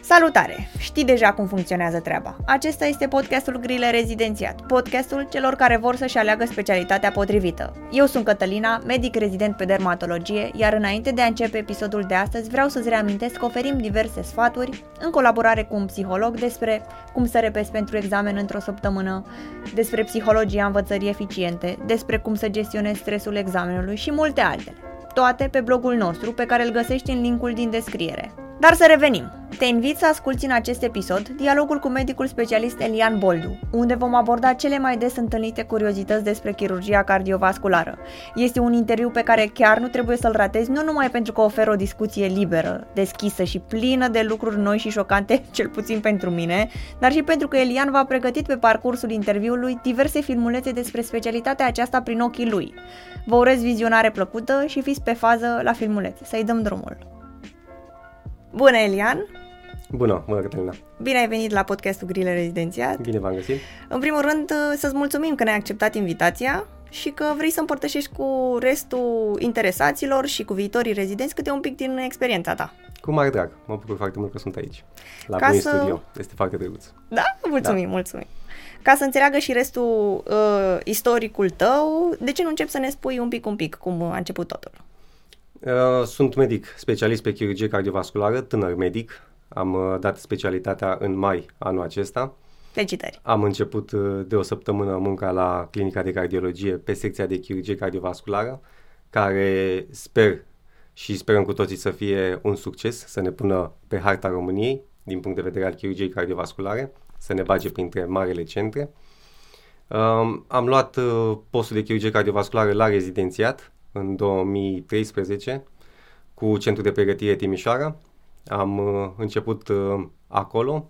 Salutare! Știi deja cum funcționează treaba. Acesta este podcastul Grile Rezidențiat, podcastul celor care vor să-și aleagă specialitatea potrivită. Eu sunt Cătălina, medic rezident pe dermatologie, iar înainte de a începe episodul de astăzi vreau să-ți reamintesc că oferim diverse sfaturi în colaborare cu un psiholog despre cum să repezi pentru examen într-o săptămână, despre psihologia învățării eficiente, despre cum să gestionezi stresul examenului și multe altele. Toate pe blogul nostru pe care îl găsești în linkul din descriere. Dar să revenim. Te invit să asculti în acest episod dialogul cu medicul specialist Elian Boldu, unde vom aborda cele mai des întâlnite curiozități despre chirurgia cardiovasculară. Este un interviu pe care chiar nu trebuie să-l ratezi, nu numai pentru că oferă o discuție liberă, deschisă și plină de lucruri noi și șocante, cel puțin pentru mine, dar și pentru că Elian v-a pregătit pe parcursul interviului diverse filmulețe despre specialitatea aceasta prin ochii lui. Vă urez vizionare plăcută și fiți pe fază la filmulețe. Să-i dăm drumul! Bună, Elian! Bună, bună, Cătălina! Bine ai venit la podcastul Grile Rezidențiat. Bine v-am găsit! În primul rând, să-ți mulțumim că ne-ai acceptat invitația și că vrei să împărtășești cu restul interesaților și cu viitorii rezidenți câte un pic din experiența ta. Cu mare drag. Mă bucur foarte mult că sunt aici, la Ca să... studio. Este foarte drăguț. Da? Mulțumim, da. mulțumim. Ca să înțeleagă și restul uh, istoricul tău, de ce nu începi să ne spui un pic, un pic, cum a început totul? Uh, sunt medic specialist pe chirurgie cardiovasculară, tânăr medic. Am uh, dat specialitatea în mai anul acesta. Felicitări! Am început uh, de o săptămână munca la clinica de cardiologie pe secția de chirurgie cardiovasculară, care sper și sperăm cu toții să fie un succes, să ne pună pe harta României din punct de vedere al chirurgiei cardiovasculare, să ne bage printre marele centre. Um, am luat postul de chirurgie cardiovasculară la rezidențiat în 2013 cu Centrul de Pregătire Timișoara. Am uh, început uh, acolo.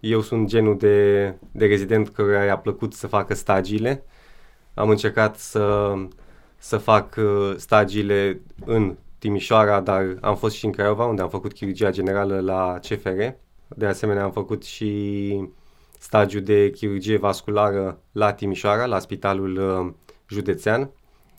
Eu sunt genul de, de rezident care a plăcut să facă stagiile. Am încercat să, să fac uh, stagiile în Timișoara, dar am fost și în Craiova, unde am făcut chirurgia generală la CFR. De asemenea, am făcut și stagiu de chirurgie vasculară la Timișoara, la Spitalul uh, Județean.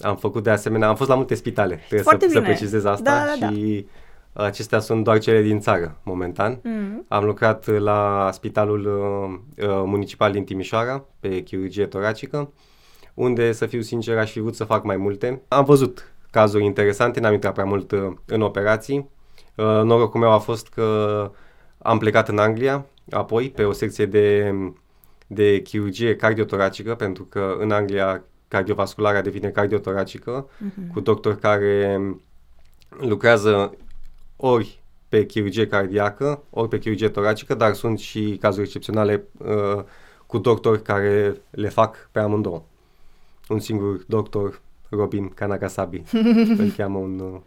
Am făcut de asemenea, am fost la multe spitale, trebuie Foarte să, bine. să precizez asta da, da, și da. acestea sunt doar cele din țară, momentan. Mm-hmm. Am lucrat la Spitalul uh, uh, Municipal din Timișoara, pe chirurgie toracică, unde, să fiu sincer, aș fi vrut să fac mai multe. Am văzut cazuri interesante, n-am intrat prea mult uh, în operații. Uh, norocul meu a fost că am plecat în Anglia, apoi pe o secție de, de chirurgie cardiotoracică, pentru că în Anglia cardiovasculară devine cardiotoracică, uh-huh. cu doctori care lucrează ori pe chirurgie cardiacă, ori pe chirurgie toracică, dar sunt și cazuri excepționale uh, cu doctori care le fac pe amândouă. Un singur doctor, Robin Kanagasabi, îl cheamă un, uh,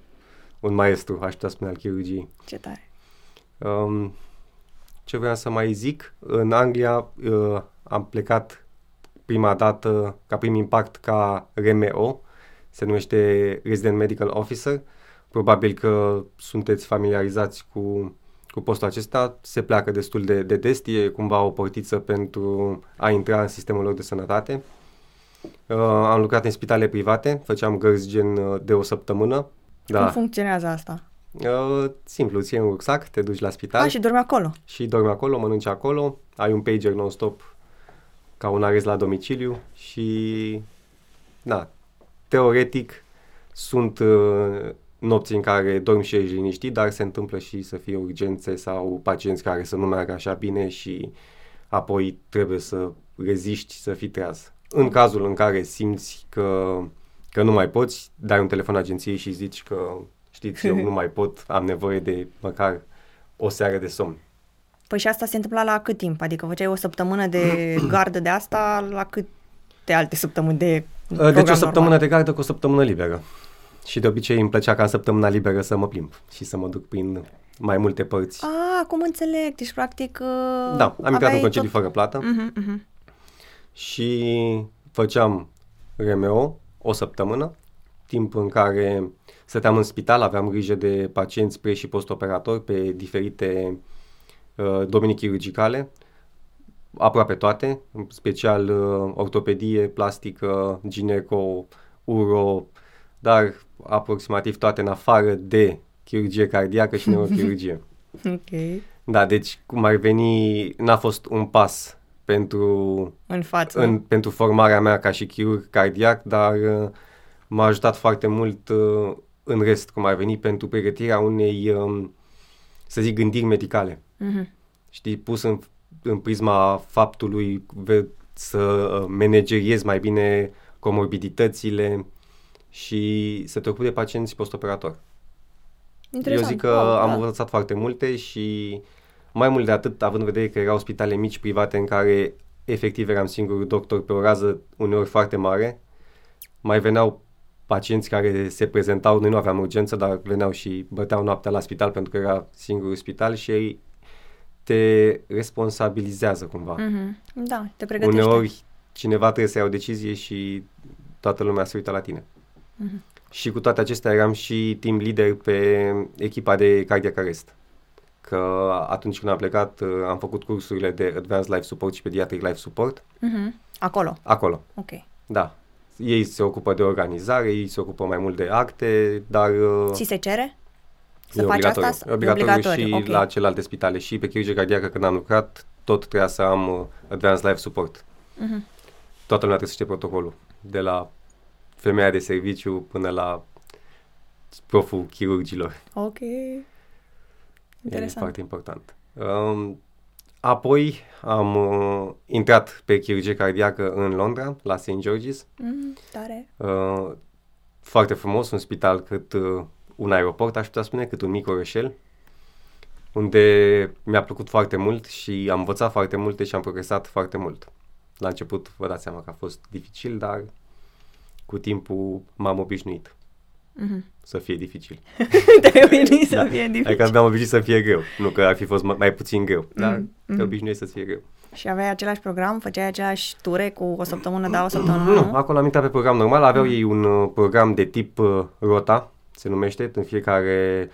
un maestru, aș putea spune, al chirurgiei. Ce tare! Um, ce vreau să mai zic, în Anglia uh, am plecat prima dată, ca prim impact, ca RMO, se numește Resident Medical Officer. Probabil că sunteți familiarizați cu, cu postul acesta. Se pleacă destul de, de des, e cumva o portiță pentru a intra în sistemul lor de sănătate. Uh, am lucrat în spitale private, făceam gărzi gen uh, de o săptămână. Da. Cum funcționează asta? Uh, simplu, ții un rucsac, te duci la spital. Ah, și dormi acolo. Și dormi acolo, mănânci acolo, ai un pager non-stop ca un arest la domiciliu și, da, teoretic sunt uh, nopți în care dormi și ești liniștit, dar se întâmplă și să fie urgențe sau pacienți care să nu meargă așa bine și apoi trebuie să reziști, să fii treaz. În cazul în care simți că, că nu mai poți, dai un telefon agenției și zici că știți, eu nu mai pot, am nevoie de măcar o seară de somn. Păi și asta se întâmpla la cât timp? Adică făceai o săptămână de gardă de asta, la câte alte săptămâni de Deci o săptămână normal? de gardă cu o săptămână liberă. Și de obicei îmi plăcea ca în săptămâna liberă să mă plimb și să mă duc prin mai multe părți. Ah, cum înțeleg, deci practic... Uh, da, am intrat în concediu tot... fără plată uh-huh, uh-huh. și făceam RMO o săptămână, timp în care stăteam în spital, aveam grijă de pacienți pre- și postoperatori pe diferite Uh, domenii chirurgicale, aproape toate, în special uh, ortopedie, plastică, gineco, uro, dar aproximativ toate în afară de chirurgie cardiacă și neurochirurgie. Ok. Da, deci cum ar veni, n-a fost un pas pentru, În față. în, pentru formarea mea ca și chirurg cardiac, dar uh, m-a ajutat foarte mult uh, în rest, cum ar veni, pentru pregătirea unei, um, să zic, gândiri medicale. Mhm. Știi, pus în, în prisma faptului ve- să uh, manageriezi mai bine comorbiditățile și să te ocupi de pacienți postoperator. Interesant. Eu zic că Wow, am da. învățat foarte multe și mai mult de atât, având în vedere că erau spitale mici private în care efectiv eram singur doctor pe o rază uneori foarte mare, mai veneau pacienți care se prezentau, noi nu aveam urgență, dar veneau și băteau noaptea la spital pentru că era singurul spital și ei te responsabilizează cumva. Mhm. Da, te pregătește. Uneori cineva trebuie să ia o decizie și toată lumea se uită la tine. Mhm. Și cu toate acestea eram și team leader pe echipa de cardiac arrest. Că atunci când am plecat uh, am făcut cursurile de Advanced Life Support și Pediatric Life Support Mhm. Acolo. acolo. Ok. Da. Ei se ocupă de organizare, ei se ocupă mai mult de acte, dar uh, Ți se cere? Să e faci obligatoriu. asta? E obligatoriu, obligatoriu, și ok. la celelalte spitale. Și pe chirurgie cardiacă când am lucrat, tot trebuia să am uh, Advanced Life Support. Mhm. Toată lumea trebuie să știe protocolul. De la femeia de serviciu până la proful chirurgilor. Ok. E Interesant. foarte important. Um, apoi am uh, intrat pe chirurgie cardiacă în Londra, la St. George's. Mm, tare. Uh, foarte frumos, un spital cât uh, un aeroport, aș putea spune, cât un mic orășel, unde mi-a plăcut foarte mult și am învățat foarte multe și am progresat foarte mult. La început vă dați seama că a fost dificil, dar cu timpul m-am obișnuit Mhm. să fie dificil. Te obișnui să fie dificil. Adică mi-am obișnuit să fie greu. Nu că ar fi fost mai, mai puțin greu, dar Mm, te mm. obișnuiești să fie greu. Și aveai același program? Făceai aceleași ture cu o săptămână da, o săptămână Nu, nu? acolo am intrat pe program normal. Aveau ei un uh, program de tip uh, rota, se numește, în fiecare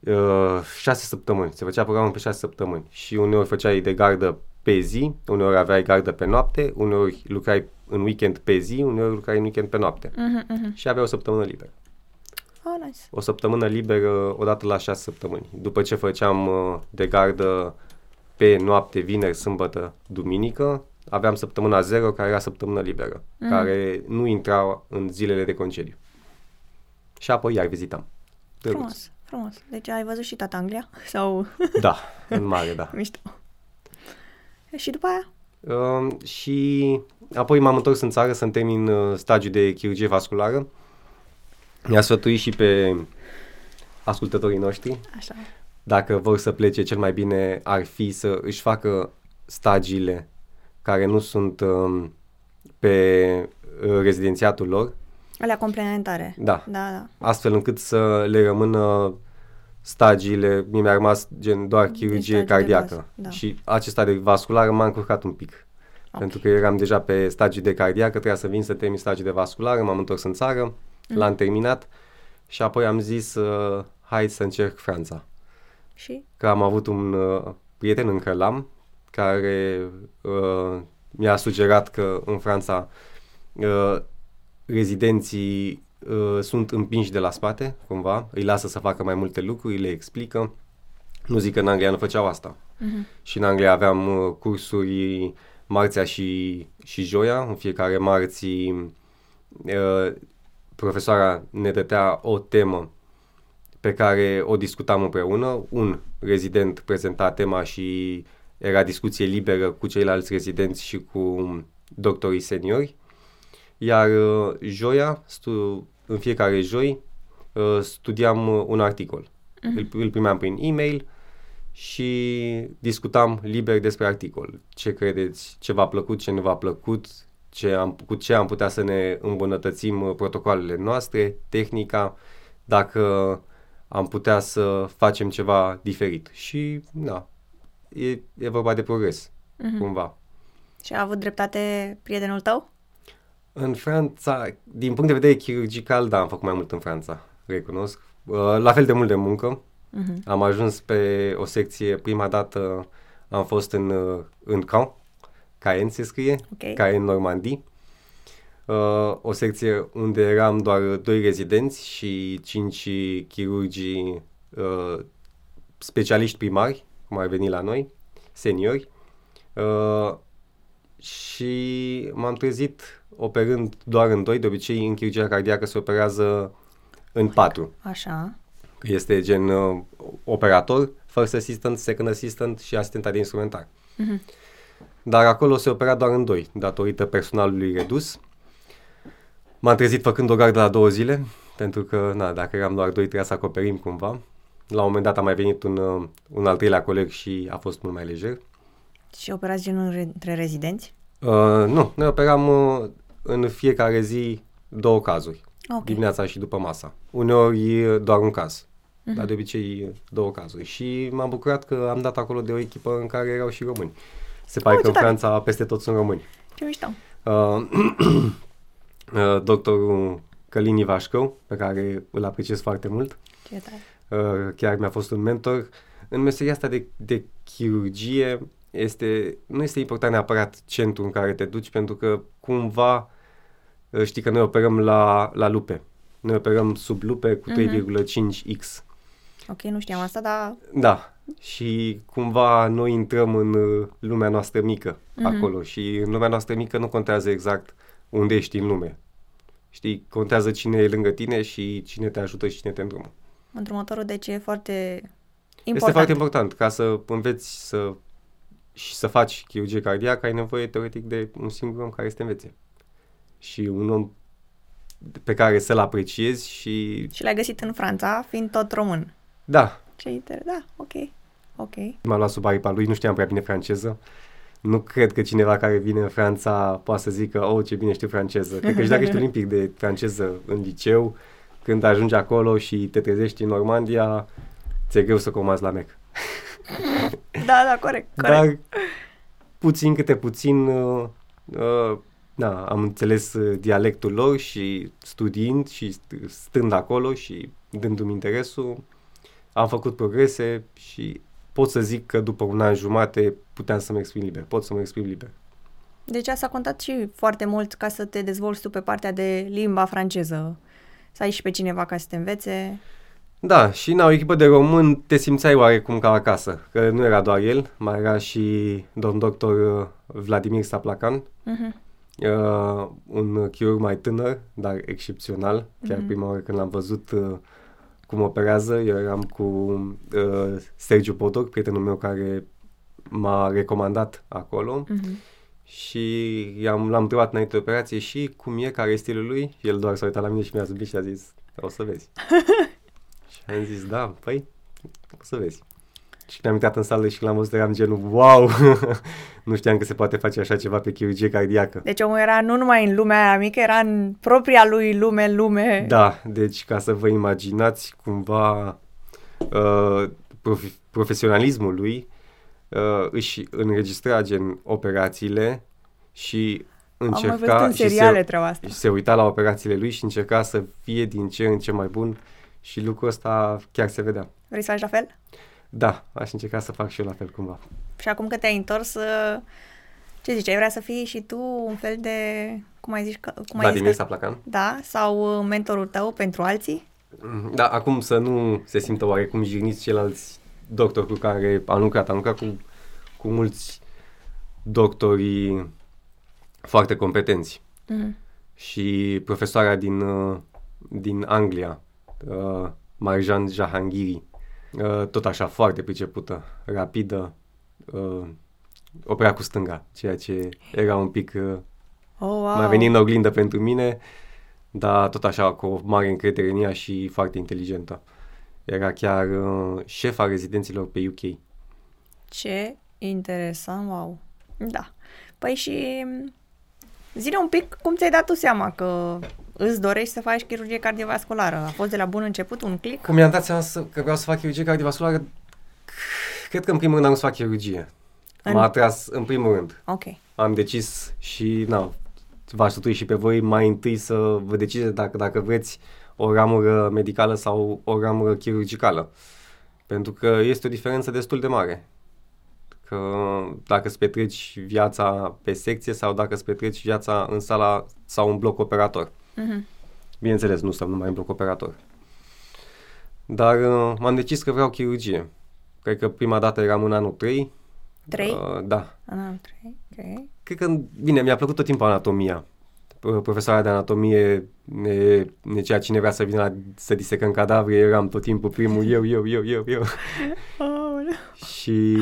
uh, șase săptămâni. Se făcea programul pe șase săptămâni. Și uneori făceai de gardă pe zi, uneori aveai gardă pe noapte, uneori lucrai în weekend pe zi, uneori lucrai în weekend pe noapte. Mhm, mhm. Și aveai o săptămână liberă. Oh, nice. O săptămână liberă odată la șase săptămâni. După ce făceam uh, de gardă pe noapte, vineri, sâmbătă, duminică, aveam săptămâna zero, care era săptămână liberă, Mm. care nu intra în zilele de concediu. Și apoi iar vizitam. Drăguț. Frumos, frumos. Deci ai văzut și tata Anglia? Sau Da, în mare, da. mișto? Și după aia? Um, și apoi m-am întors în țară să-mi termin uh, stagiul de chirurgie vasculară. Mi-a sfătuit și pe ascultătorii noștri Așa. dacă vor să plece, cel mai bine ar fi să își facă stagiile care nu sunt um, pe uh, rezidențiatul lor, Alea complementare. Da. Da, da. astfel încât să le rămână stagiile, mi-a rămas gen doar chirurgie stagiu de cardiacă. bază, da. Și acesta de vasculară m-a încurcat un pic. Ok. Pentru că eram deja pe stagii de cardiacă, trebuia să vin să termin stagii de vasculară, m-am întors în țară, Mhm. l-am terminat și apoi am zis, uh, hai să încerc Franța. Și? că am avut un uh, prieten, încă l-am, care uh, mi-a sugerat că în Franța uh, rezidenții uh, sunt împinși de la spate, cumva, îi lasă să facă mai multe lucruri, le explică. Nu zic că în Anglia nu făceau asta. Mhm. Și în Anglia aveam uh, cursuri marțea și, și joia, în fiecare marți uh, profesoara ne dădea o temă pe care o discutam împreună. Un rezident prezenta tema și era discuție liberă cu ceilalți rezidenți și cu doctorii seniori. Iar uh, joia, stu- în fiecare joi, uh, studiam uh, un articol. Îl, îl primeam prin e-mail și discutam liber despre articol. Ce credeți, ce v-a plăcut, ce nu v-a plăcut, ce am, cu ce am putea să ne îmbunătățim uh, protocoalele noastre, tehnica, dacă am putea să facem ceva diferit. Și, da, e, e vorba de progres, Mhm. cumva. Și a avut dreptate prietenul tău? În Franța, din punct de vedere chirurgical, da, am făcut mai mult în Franța, recunosc. Uh, La fel de mult de muncă. Mhm. Am ajuns pe o secție, prima dată am fost în, uh, în Caen, Caen se scrie, Ok. Caen Normandie. Uh, o secție unde eram doar doi rezidenți și cinci chirurgi uh, specialiști primari, cum ar veni la noi, seniori, uh, și m-am trezit operând doar în doi, de obicei în chirurgia cardiacă se operează în patru. Așa. Este gen uh, operator, first assistant, second assistant și asistent de instrumentar. Mhm. Dar acolo se opera doar în doi, datorită personalului redus. M-am trezit făcând o gardă la două zile, pentru că, na, dacă eram doar doi, trebuia să acoperim cumva. La un moment dat a mai venit un, uh, un al treilea coleg și a fost mult mai lejer. Și operați genul re- între rezidenți? Uh, nu, noi operam uh, în fiecare zi două cazuri, Ok. dimineața și după masa. Uneori uh, doar un caz, dar de obicei uh, două cazuri. Și m-am bucurat că am dat acolo de o echipă în care erau și români. Se pare Oh, că ce în tare! Franța peste tot sunt români. Ce mișto. Uh, uh, doctorul Călin Ivașcău, pe care îl apreciez foarte mult, Ce tare. uh, chiar mi-a fost un mentor. În meseria asta de, de chirurgie este, nu este important neapărat centrul în care te duci, pentru că cumva uh, știi că noi operăm la, la lupe. Noi operăm sub lupe cu Mhm. 3,5x. Ok, nu știam asta, dar Da, și cumva noi intrăm în uh, lumea noastră mică Mhm. acolo și în lumea noastră mică nu contează exact unde ești în lume. Știi, contează cine e lângă tine și cine te ajută și cine te îndrumă. îndrumătorul deci e foarte important. Este foarte important ca să înveți să și să faci chirurgie cardiacă, ai nevoie teoretic de un singur om care să te învețe. Și un om pe care să-l apreciezi și Și l-ai găsit în Franța, fiind tot român. da, Ce inter... Da, ok. Ok. M-am luat sub aripa lui, nu știam prea bine franceză. Nu cred că cineva care vine în Franța poate să zică, oh, ce bine știu franceză. Cred că și dacă ești olimpic de franceză în liceu, când ajungi acolo și te trezești în Normandia, ți-e greu să comazi la mec. Da, da, corect, corect. Dar puțin câte puțin, uh, uh, da, am înțeles uh, dialectul lor și studiind și st- stând acolo și dându-mi interesul, am făcut progrese și pot să zic că după un an jumate puteam să mă exprim liber. Pot să mă exprim liber. Deci asta a contat și foarte mult ca să te dezvolți tu pe partea de limba franceză. Să ai și pe cineva ca să te învețe. Da, și în o echipă de român te simțeai oarecum ca acasă, că nu era doar el, mai era și domn doctor uh, Vladimir Saplacan, Mhm. Uh, un chirurg mai tânăr, dar excepțional. Chiar Mhm. prima oară când l-am văzut uh, cum operează, eu eram cu uh, Sergiu Podoc, prietenul meu care m-a recomandat acolo Mhm. și i-am, l-am întrebat înainte de operație și cum e, care e stilul lui. El doar s-a uitat la mine și mi-a zis și a zis, o să vezi. și am zis, da, păi, o să vezi. Și când am intrat în sală și l-am văzut, eram genul, wow! nu știam că se poate face așa ceva pe chirurgie cardiacă. Deci omul era nu numai în lumea aia mică, era în propria lui lume, lume. Da, deci ca să vă imaginați cumva uh, prof- profesionalismul lui, uh, își înregistra gen operațiile și Am mai văzut încerca în și seriale se, treaba asta. și se uita la operațiile lui și încerca să fie din ce în ce mai bun și lucrul ăsta chiar se vedea. Vrei să faci la fel? Da, aș încerca să fac și eu la fel cumva. Și acum că te-ai întors, uh, ce zici, ai vrea să fii și tu un fel de, cum ai zis, că- cum ai Vladimir zis, că, Saplacan? da, sau uh, mentorul tău pentru alții? Mm, Da, acum să nu se simtă oarecum jigniți ceilalți doctori cu care am lucrat. Am lucrat cu, cu mulți doctori foarte competenți Mhm. și profesoara din, uh, din Anglia, uh, Marjan Jahangiri, uh, tot așa foarte pricepută, rapidă, uh, opera cu stânga, ceea ce era un pic... Uh, Oh, wow. M-a venit în oglindă pentru mine, dar tot așa cu o mare încredere în ea și foarte inteligentă. Era chiar uh, șefa rezidenților pe UK. Ce interesant, wow. Da. Păi și zine un pic cum ți-ai dat tu seama că îți dorești să faci chirurgie cardiovasculară. A fost de la bun început un click? Cum mi-am dat seama să, că vreau să fac chirurgie cardiovasculară, cred că în primul rând am vrut să fac chirurgie. În- M-a atras în primul rând. Ok. Am decis și, na, v-aș sfătui și pe voi mai întâi să vă decideți dacă, dacă vreți o ramură medicală sau o ramură chirurgicală. Pentru că este o diferență destul de mare. Că dacă îți petreci viața pe secție sau dacă îți petreci viața în sala sau în bloc operator. Mhm. Bineînțeles, nu stăm numai în bloc operator. Dar uh, m-am decis că vreau chirurgie. Cred că prima dată eram în anul 3. 3? Uh, da. În anul 3, ok. Cred că, bine, mi-a plăcut tot timpul anatomia. P- Profesoara de anatomie ne, ne ceea cine vrea să vină la, să disecăm cadavre, eram tot timpul primul, eu, eu, eu, eu, eu. Aoleu. Și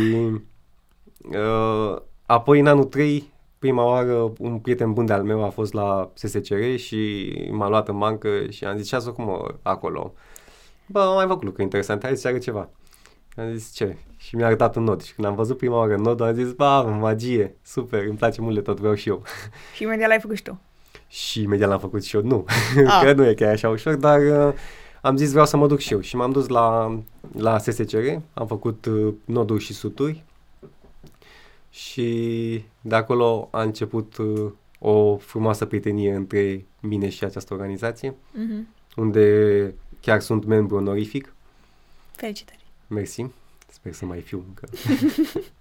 uh, apoi în anul 3, prima oară, un prieten bun de-al meu a fost la SSCR și m-a luat în bancă și am zis, ce ați făcut mă, acolo? Bă, am mai făcut lucruri interesante, hai să ceară ceva. Am zis, ce? Și mi-a arătat un nod. Și când am văzut prima oară nodul, am zis, ba, magie, super, îmi place mult de tot, vreau și eu. Și imediat l-ai făcut și tu. Și imediat l-am făcut și eu, nu, Ah. că nu e chiar așa ușor, dar uh, am zis vreau să mă duc și eu și m-am dus la, la SSCR, am făcut uh, noduri și suturi și de acolo a început uh, o frumoasă prietenie între mine și această organizație, Mhm. unde chiar sunt membru onorific, Felicitări. mersi, sper să mai fiu încă.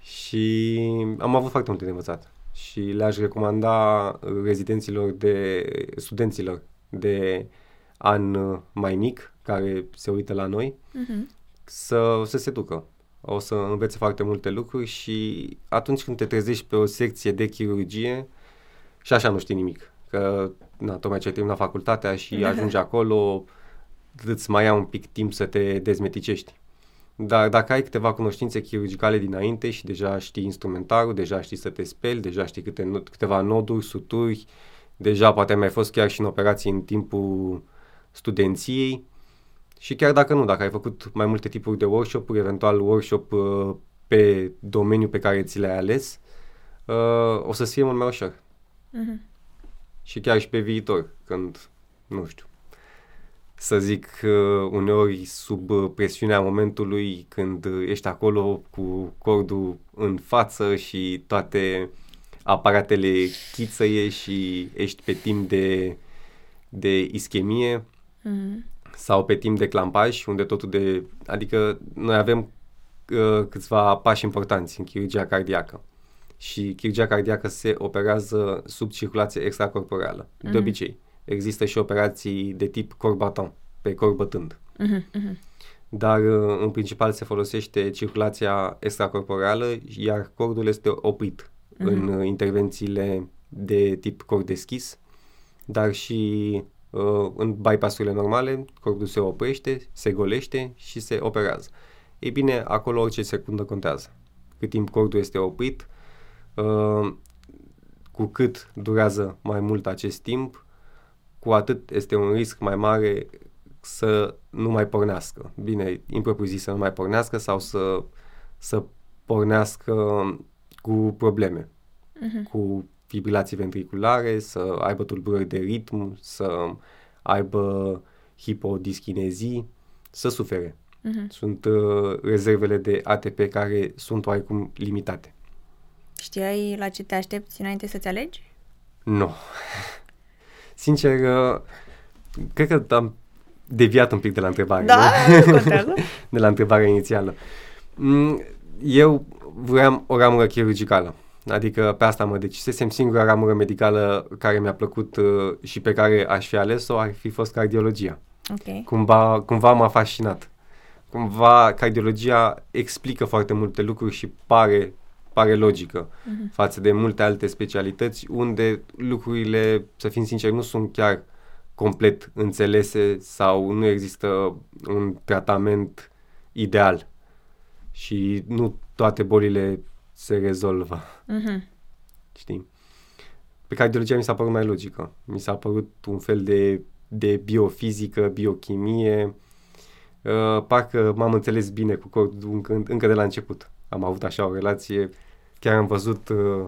și am avut foarte multe de învățat și le-aș recomanda uh, rezidenților de, studenților de an uh, mai mic care se uită la noi Mhm. să, să se ducă. O să învețe foarte multe lucruri și atunci când te trezești pe o secție de chirurgie și așa nu știi nimic. Că, na, tocmai ce ai terminat facultatea și ajungi acolo, îți mai ia un pic timp să te dezmeticești. Dar dacă ai câteva cunoștințe chirurgicale dinainte și deja știi instrumentarul, deja știi să te speli, deja știi câte, no- câteva noduri, suturi, deja poate ai mai fost chiar și în operații în timpul studenției, și chiar dacă nu, dacă ai făcut mai multe tipuri de workshop-uri, eventual workshop uh, pe domeniul pe care ți l-ai ales, uh, o să fie mult mai ușor. Mhm. Și chiar și pe viitor, când, nu știu, să zic, uh, uneori sub uh, presiunea momentului, când uh, ești acolo cu cordul în față și toate aparatele chițăie și ești pe timp de, de ischemie, Mhm. Sau pe timp de clampaj, unde totul de... Adică noi avem uh, câțiva pași importanți în chirurgia cardiacă. Și chirurgia cardiacă se operează sub circulație extracorporeală, de Mhm. obicei. Există și operații de tip corp battant, pe corp bătând. Mhm. Mhm. Dar uh, în principal se folosește circulația extracorporeală, iar cordul este oprit Mhm. în uh, intervențiile de tip cord deschis, dar și uh, în bypassurile normale, cordul se oprește, se golește și se operează. Ei bine, acolo orice secundă contează. Cât timp cordul este oprit, uh, cu cât durează mai mult acest timp, cu atât este un risc mai mare să nu mai pornească. Bine, impropriu zis să nu mai pornească sau să, să pornească cu probleme, Mhm. cu fibrilații ventriculare, să aibă tulburări de ritm, să aibă hipodischinezii, să sufere. Mhm. Sunt uh, rezervele de ATP care sunt oarecum limitate. Știai la ce te aștepți înainte să-ți alegi? Nu. Sincer, uh, cred că am deviat un pic de la întrebare. Da, nu? nu contează. de la întrebarea inițială. Mm, Eu vreau o ramură chirurgicală. Adică pe asta mă decisesem. Singura ramură medicală care mi-a plăcut uh, și pe care aș fi ales-o ar fi fost cardiologia. Ok. Cumva, cumva m-a fascinat. Cumva cardiologia explică foarte multe lucruri și pare, pare logică Mhm. față de multe alte specialități unde lucrurile, să fim sinceri, nu sunt chiar complet înțelese sau nu există un tratament ideal și nu toate bolile se rezolvă, Mhm. știi? Pe cardiologia mi s-a părut mai logică. Mi s-a părut un fel de, de biofizică, biochimie. Uh, parcă m-am înțeles bine cu cordul încă, încă de la început. Am avut așa o relație. Chiar am văzut uh,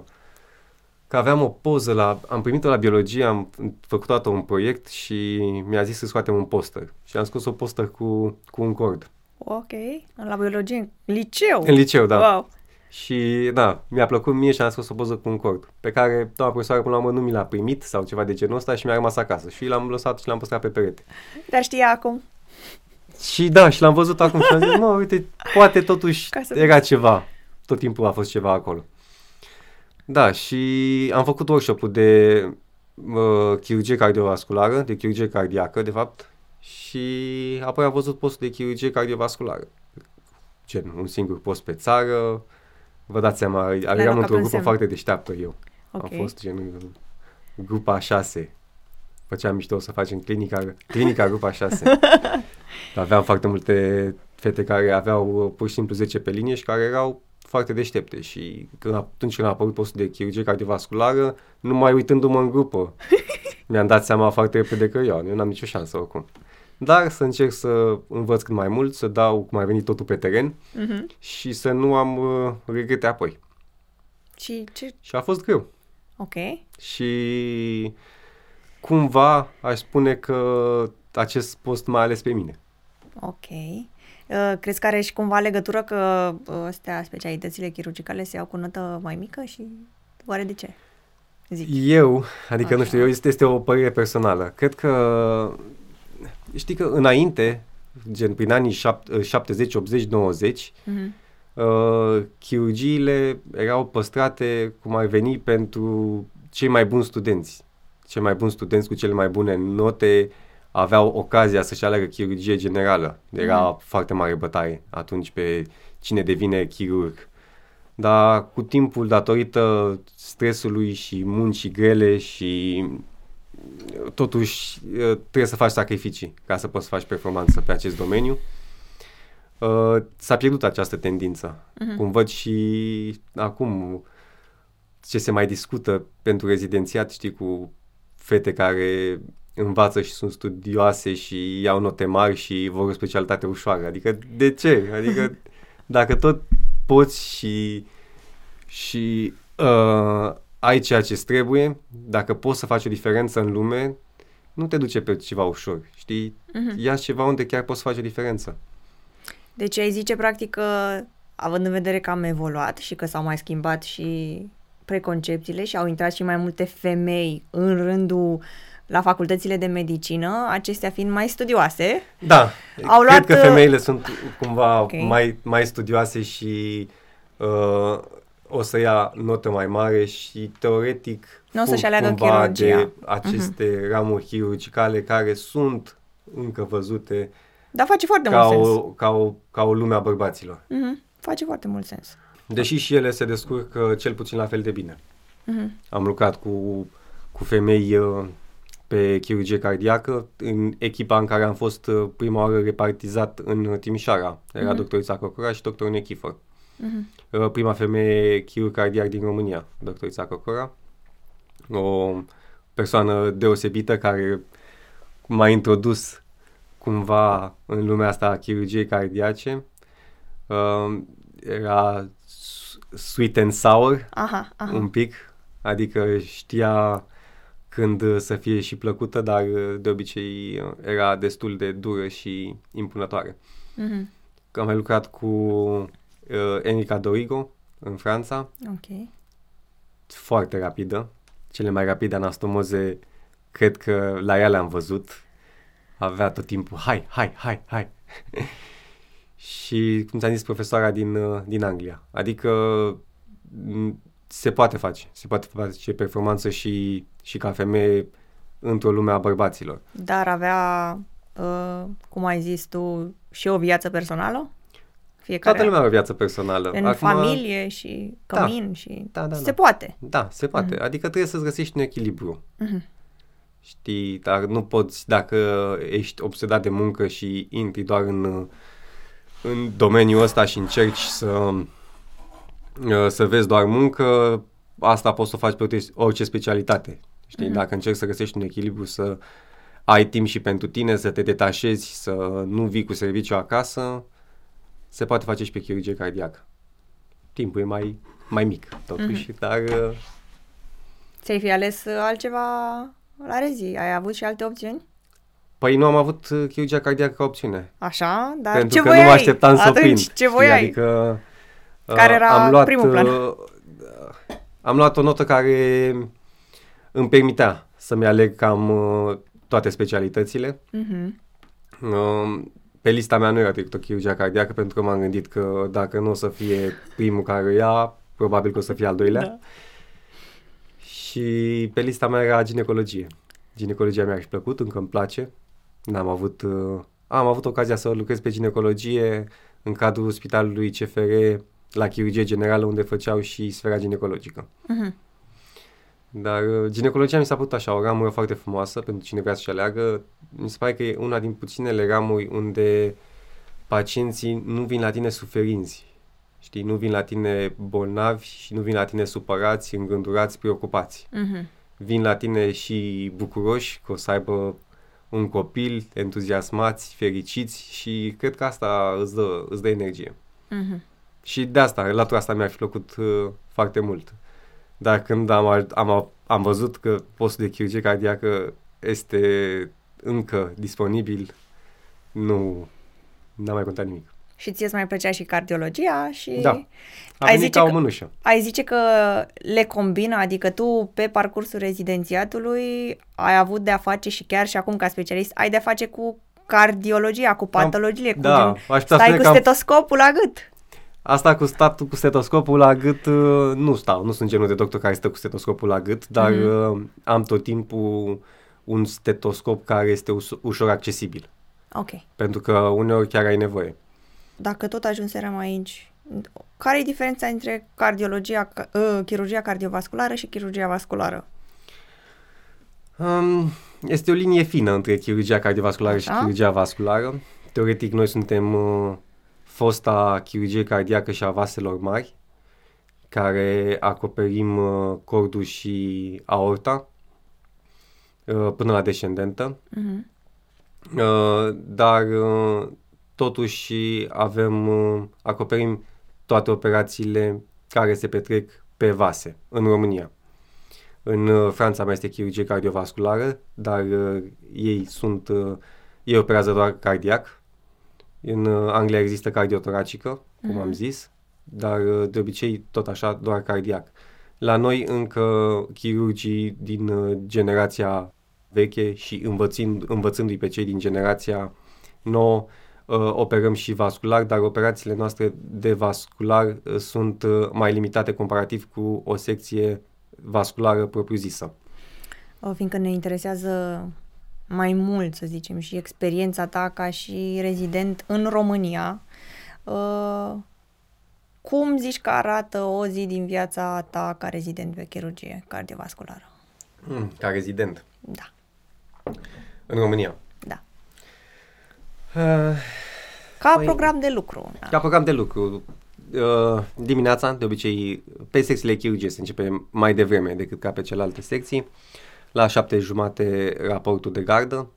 că aveam o poză la... Am primit-o la biologie, am făcut toată un proiect și mi-a zis să scoatem un poster. Și am scos o poster cu, cu un cord. Ok. La biologie, în liceu. În liceu, da. Wow. Și da, mi-a plăcut mie și am scos o poză cu un cord, pe care doamna profesoară până la urmă nu mi l-a primit sau ceva de genul ăsta și mi-a rămas acasă. Și l-am lăsat și l-am păstrat pe perete. Dar știa acum. Și da, și l-am văzut acum și am zis, mă, uite, poate totuși Ca să era ceva. Tot timpul a fost ceva acolo. Da, și am făcut workshop-ul de uh, chirurgie cardiovasculară, de chirurgie cardiacă, de fapt, și apoi am văzut postul de chirurgie cardiovasculară. gen un singur post pe țară. Vă dați seama, alocat eram un într-o grupă semn. foarte deșteaptă eu. Ok. Am fost gen grupa 6. Făceam mișto să facem clinica, clinica grupa 6. Aveam foarte multe fete care aveau uh, pur și simplu 10 pe linie și care erau foarte deștepte și când, atunci când a apărut postul de chirurgie cardiovasculară, nu mai uitându-mă în grupă, mi-am dat seama foarte repede că eu, eu n-am nicio șansă oricum. Dar să încerc să învăț cât mai mult, să dau cum a venit totul pe teren Mhm. și să nu am uh, regrete apoi. Și ce... Și a fost greu. Ok. Și cumva aș spune că acest post m-a ales pe mine. Ok. Uh, crezi că are și cumva legătură că uh, astea, specialitățile chirurgicale se iau cu notă mai mică și oare de ce? Zic. Eu, adică nu Așa. știu, eu este, este o părere personală. Cred că, știi că înainte, gen prin anii șap- 70, 80, 90, Mhm. uh, chirurgiile erau păstrate cum ar veni pentru cei mai buni studenți. Cei mai buni studenți cu cele mai bune note aveau ocazia să-și aleagă chirurgie generală. Era Mhm. foarte mare bătaie atunci pe cine devine chirurg. Dar cu timpul, datorită stresului și muncii grele și uh, totuși uh, trebuie să faci sacrificii ca să poți să faci performanță pe acest domeniu. Uh, s-a pierdut această tendință. Mhm. Cum văd și acum ce se mai discută pentru rezidențiat, știi, cu fete care învață și sunt studioase și iau note mari și vor o specialitate ușoară. Adică de ce? Adică dacă tot poți și, și uh, ai ceea ce trebuie, dacă poți să faci o diferență în lume, nu te duce pe ceva ușor, știi? Mhm. Ia ceva unde chiar poți să faci o diferență. Deci ai zice practic că, având în vedere că am evoluat și că s-au mai schimbat și preconcepțiile și au intrat și mai multe femei în rândul la facultățile de medicină, acestea fiind mai studioase, Da, Au cred luat, că uh, femeile sunt cumva Ok. mai, mai studioase și uh, o să ia notă mai mare și teoretic Nu o să-și fug aleagă cumva chirurgia. de aceste ramuri chirurgicale care sunt încă văzute dar face foarte ca mult o, sens. ca, o, ca o lume a bărbaților. Mhm. Face foarte mult sens. Deși și ele se descurcă cel puțin la fel de bine. Mhm. Am lucrat cu, cu femei uh, pe chirurgie cardiacă în echipa în care am fost uh, prima oară repartizat în Timișoara. Era Mhm. doctorița Cocora și doctorul Nechifor. Mhm. Uh, Prima femeie chirurg cardiac din România, doctorița Cocora. O persoană deosebită care m-a introdus cumva în lumea asta a chirurgiei cardiace. Uh, era s- sweet and sour Aha, aha. un pic, adică știa când uh, să fie și plăcută, dar uh, de obicei uh, era destul de dură și impunătoare. Mhm. Că am mai lucrat cu uh, Enrica Dorigo în Franța, Ok. foarte rapidă, cele mai rapide anastomoze cred că la ea le-am văzut, avea tot timpul hai, hai, hai, hai. și cum ți-am zis profesoara din, uh, din Anglia, adică m, se poate face, se poate face performanță și, și ca femeie într-o lume a bărbaților. Dar avea, uh, cum ai zis tu, și o viață personală? Fiecare. Toată lumea are o viață personală. În familie și Da. cămin și... Da, da, Se da. poate. Da, se poate. Mhm. Adică trebuie să-ți găsești un echilibru. Mhm. Știi, dar nu poți, dacă ești obsedat de muncă și intri doar în, în domeniul ăsta și încerci să, să vezi doar muncă, asta poți să o faci pe orice- orice specialitate. Știi, Mhm. dacă încerci să găsești un echilibru, să ai timp și pentru tine, să te detașezi, să nu vii cu serviciu acasă, se poate face și pe chirurgie cardiacă. Timpul e mai, mai mic, totuși, dar uh, Ți-ai fi ales uh, altceva la rezi? Ai avut și alte opțiuni? Păi nu am avut uh, chirurgia cardiacă ca opțiune. Așa, dar pentru ce că voiai? nu mă așteptam să o Atunci, prind. ce știi? voiai? Adică, uh, Care era am luat, primul plan? uh, am luat o notă care îmi permitea să-mi aleg cam uh, toate specialitățile. Mhm. Uh, pe lista mea nu era trecută chirurgia cardiacă pentru că m-am gândit că dacă nu o să fie primul care o ia, probabil că o să fie al doilea. Da. Și pe lista mea era ginecologie. Ginecologia mi-a și plăcut, încă îmi place. N-am avut, uh, am avut ocazia să lucrez pe ginecologie în cadrul spitalului CFR la chirurgie generală unde făceau și sfera ginecologică. Mhm. Dar uh, ginecologia mi s-a părut așa, o ramură foarte frumoasă pentru cine vrea să-și aleagă. Mi se pare că e una din puținele ramuri unde pacienții nu vin la tine suferinți. Știi, nu vin la tine bolnavi și nu vin la tine supărați, îngândurați, preocupați. Mhm. Vin la tine și bucuroși că o să aibă un copil, entuziasmați, fericiți și cred că asta îți dă, îți dă energie. Mhm. Și de asta, latura asta mi-a fi plăcut uh, foarte mult. Dar când am, am, am văzut că postul de chirurgie cardiacă este încă disponibil, nu n-am mai contat nimic. Și ție îți mai plăcea și cardiologia și Da. A ai venit zice ca o că- mânușă. ai zice că le combină, adică tu pe parcursul rezidențiatului ai avut de-a face și chiar și acum ca specialist ai de-a face cu cardiologia, cu patologie, cu da, gen, aș putea stai spune cu că am- stetoscopul la gât. Asta cu statul cu stetoscopul la gât, uh, nu stau, nu sunt genul de doctor care stă cu stetoscopul la gât, dar Mhm. mm-hmm. am tot timpul un stetoscop care este us- ușor accesibil, Ok. pentru că uneori chiar ai nevoie. Dacă tot ajunserăm aici, care e diferența între cardiologia, ca- uh, chirurgia cardiovasculară și chirurgia vasculară? Um, este o linie fină între chirurgia cardiovasculară și Așa. chirurgia vasculară. Teoretic, noi suntem uh, fosta chirurgie cardiacă și a vaselor mari, care acoperim uh, cordul și aorta uh, până la descendentă. Mhm. Uh, dar uh, totuși avem, uh, acoperim toate operațiile care se petrec pe vase în România. În uh, Franța mai este chirurgie cardiovasculară, dar uh, ei sunt, uh, ei operează doar cardiac. În uh, Anglia există cardiotoracică, cum am zis, dar uh, de obicei tot așa doar cardiac. La noi încă chirurgii din uh, generația veche și învățind, învățându-i pe cei din generația nouă, uh, operăm și vascular, dar operațiile noastre de vascular uh, sunt uh, mai limitate comparativ cu o secție vasculară propriu-zisă. Uh, Fiindcă ne interesează mai mult, să zicem, și experiența ta ca și rezident în România, uh, cum zici că arată o zi din viața ta ca rezident pe chirurgie cardiovasculară? Mm, ca rezident Da, în România. da. Uh, Ca Păi- program de lucru. Da. Ca program de lucru, uh, dimineața, de obicei, pe secțiile chirurgie se începe mai devreme decât ca pe celelalte secții. La șapte jumate raportul de gardă,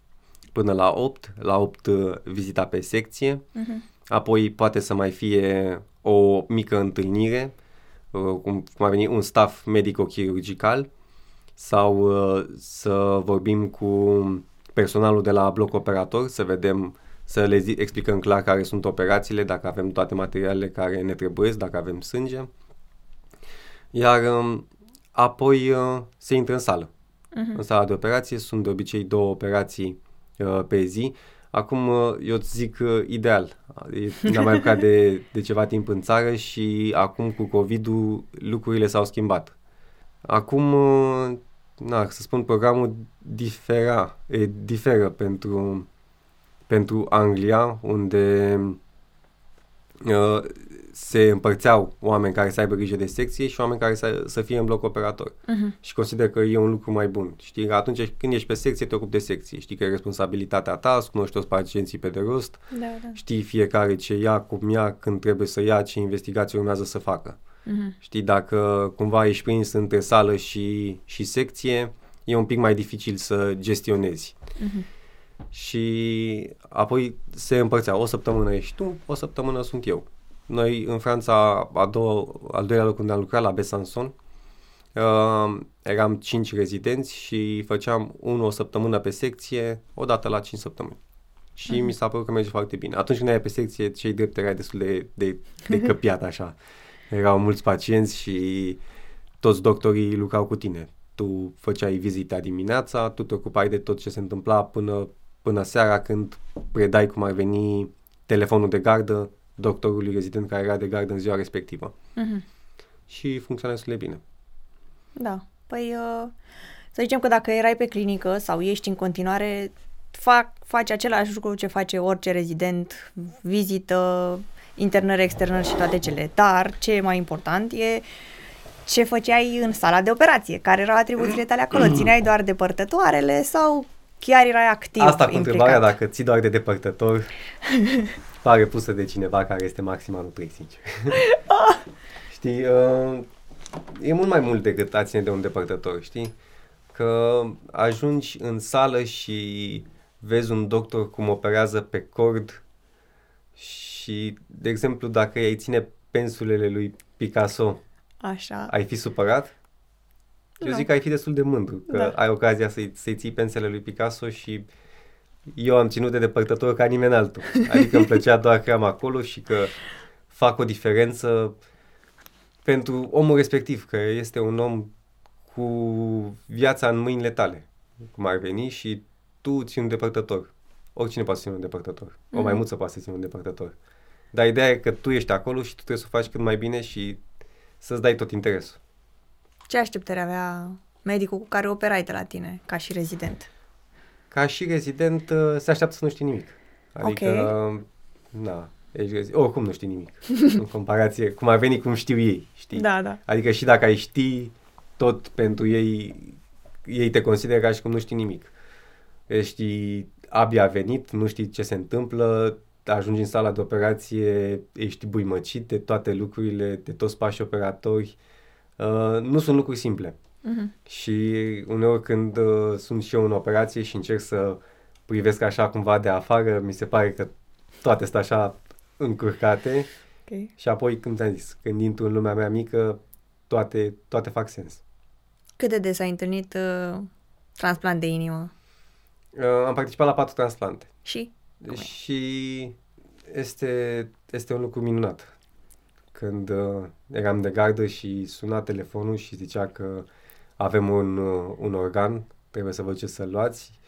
până la 8, la 8 uh, vizita pe secție, Mhm. apoi poate să mai fie o mică întâlnire, uh, cum, cum ar veni un staff medico-chirurgical, sau uh, să vorbim cu personalul de la bloc operator, să vedem, să le zi, explicăm clar care sunt operațiile, dacă avem toate materialele care ne trebuie, dacă avem sânge. Iar um, apoi uh, se intră în sală. Mhm. În sala de operație sunt de obicei două operații uh, pe zi. Acum uh, eu îți zic uh, ideal. E- N-am mai lucrat de, de ceva timp în țară și acum cu COVID-ul lucrurile s-au schimbat. Acum, uh, na, să spun, programul difera, e, diferă pentru, pentru Anglia, unde uh, se împărțeau oameni care să aibă grijă de secție și oameni care să, să fie în bloc operator. Mhm. Și consider că e un lucru mai bun. Știi, că atunci când ești pe secție, te ocupi de secție. Știi că e responsabilitatea ta, îți cunoști toți pacienții pe de rost, Da, da. știi fiecare ce ia, cum ia, când trebuie să ia, ce investigații urmează să facă. Mhm. Știi, dacă cumva ești prins între sală și, și secție, e un pic mai dificil să gestionezi. Mhm. Și apoi se împărțea, o săptămână ești tu, o săptămână sunt eu. Noi în Franța, a doua, al doilea loc unde am lucrat, la Besançon, uh, eram cinci rezidenți și făceam unul o săptămână pe secție, o dată la cinci săptămâni. Și Mhm. mi s-a părut că merge foarte bine. Atunci când erai pe secție, cei drept erai destul de, de, de căpiat așa. Erau mulți pacienți și toți doctorii lucrau cu tine. Tu făceai vizita dimineața, tu te ocupai de tot ce se întâmpla până, până seara când predai cum ar veni telefonul de gardă doctorului rezident care era de gardă în ziua respectivă. Mhm. Și funcționa destul de bine. Da. Păi, uh, să zicem că dacă erai pe clinică sau ești în continuare, fac, faci același lucru ce face orice rezident, vizită, internări, externări și toate cele, dar ce e mai important e ce făceai în sala de operație, care erau atribuțiile tale acolo, țineai doar depărtătoarele sau chiar erai activ Asta cu implicat? întrebarea, dacă ții doar de depărtător, pare pusă de cineva care este maximal trei, sincer. știi, uh, e mult mai mult decât a ține de un depărtător, știi? Că ajungi în sală și vezi un doctor cum operează pe cord și, de exemplu, dacă ai ține pensulele lui Picasso, Așa. ai fi supărat? Eu Nu. zic că ai fi destul de mândru că Da. ai ocazia să-i, să-i ții pensele lui Picasso și eu am ținut de depărtător ca nimeni altul. Adică îmi plăcea doar că am acolo și că fac o diferență pentru omul respectiv, că este un om cu viața în mâinile tale, cum ar veni, și tu ții un depărtător. Oricine poate să ține un depărtător. O Mhm. maimuță poate să ține un depărtător. Dar ideea e că tu ești acolo și tu trebuie să o faci cât mai bine și să-ți dai tot interesul. Ce așteptări avea medicul cu care operai de la tine, ca și rezident? Ca și rezident uh, se așteaptă să nu știi nimic. Adică, Ok. na, ești rezi- oricum nu știi nimic. în comparație, cum ar veni cum știu ei, știi? Da, da. Adică și dacă ai ști, tot pentru ei, ei te consideră ca și cum nu știi nimic. Ești abia venit, nu știi ce se întâmplă, ajungi în sala de operație, ești buimăcit de toate lucrurile, de toți pașii operatori. Uh, nu sunt lucruri simple. Mhm. Și uneori când uh, sunt și eu în operație și încerc să privesc așa cumva de afară, mi se pare că toate sunt așa încurcate Ok. și apoi, când ți-am zis, când intru în lumea mea mică, toate, toate fac sens. Cât de des ai întâlnit uh, transplant de inimă? Uh, am participat la patru transplante Și? Cum e? și este, este un lucru minunat. Când uh, eram de gardă și suna telefonul și zicea că avem un, uh, un organ, trebuie să vă duceți să-l luați,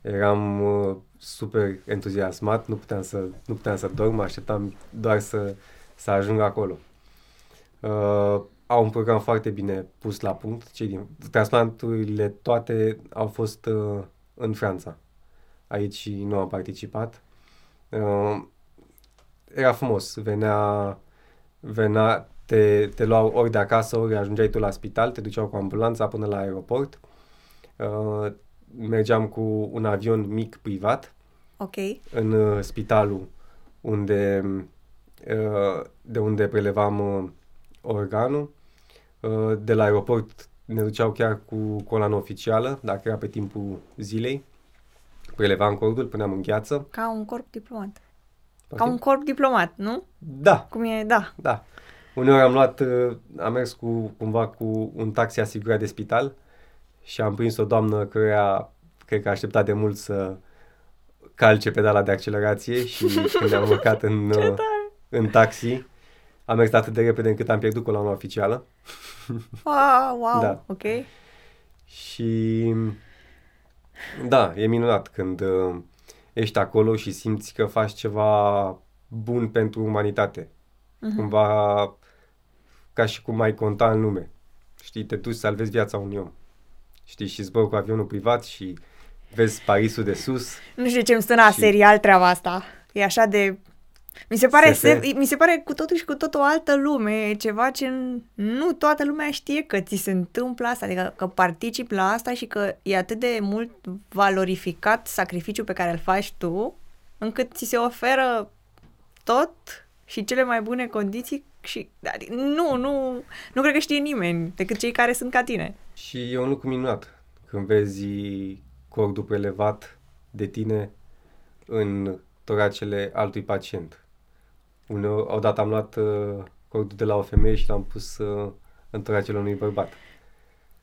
eram uh, super entuziasmat, nu puteam să, nu puteam să dorm, așteptam doar să, să ajung acolo. Uh, au un program foarte bine pus la punct. Cei din, transplanturile toate au fost uh, în Franța. Aici nu am participat. Uh, era frumos. Venea, venea te, te luau ori de acasă, ori ajungeai tu la spital, te duceau cu ambulanța până la aeroport. Uh, mergeam cu un avion mic privat Ok. în uh, spitalul unde, uh, de unde prelevam uh, organul. Uh, de la aeroport ne duceau chiar cu coloană oficială, dacă era pe timpul zilei. Prelevam cordul, puneam în gheață. Ca un corp diplomat. Ca Poftim? un corp diplomat, nu? Da, Cum e, da. da. Uneori am luat, uh, am mers cu, cumva cu un taxi asigurat de spital și am prins o doamnă care cred că a așteptat de mult să calce pedala de accelerație și când am urcat în, Ce uh, tare! în taxi, am mers atât de repede încât am pierdut coloana oficială. Wow, wow, Da. ok. Și da, e minunat când uh, ești acolo și simți că faci ceva bun pentru umanitate. Mhm. Cumva ca și cum ai conta în lume. Știi, te duci să salvezi viața unui om. Știi, și zbor cu avionul privat și vezi Parisul de sus. Nu știu ce îmi sună a Și- serial treaba asta. E așa de... Mi se pare, SF. se, mi se pare cu totul și cu totul o altă lume, e ceva ce n- nu toată lumea știe că ți se întâmplă asta, adică că participi la asta și că e atât de mult valorificat sacrificiul pe care îl faci tu, încât ți se oferă tot și cele mai bune condiții și adică, nu, nu, nu cred că știe nimeni decât cei care sunt ca tine. Și e un lucru minunat când vezi cordul prelevat de tine în toracele altui pacient. Uneori, odată am luat uh, cordul de la o femeie și l-am pus uh, în toracele unui bărbat.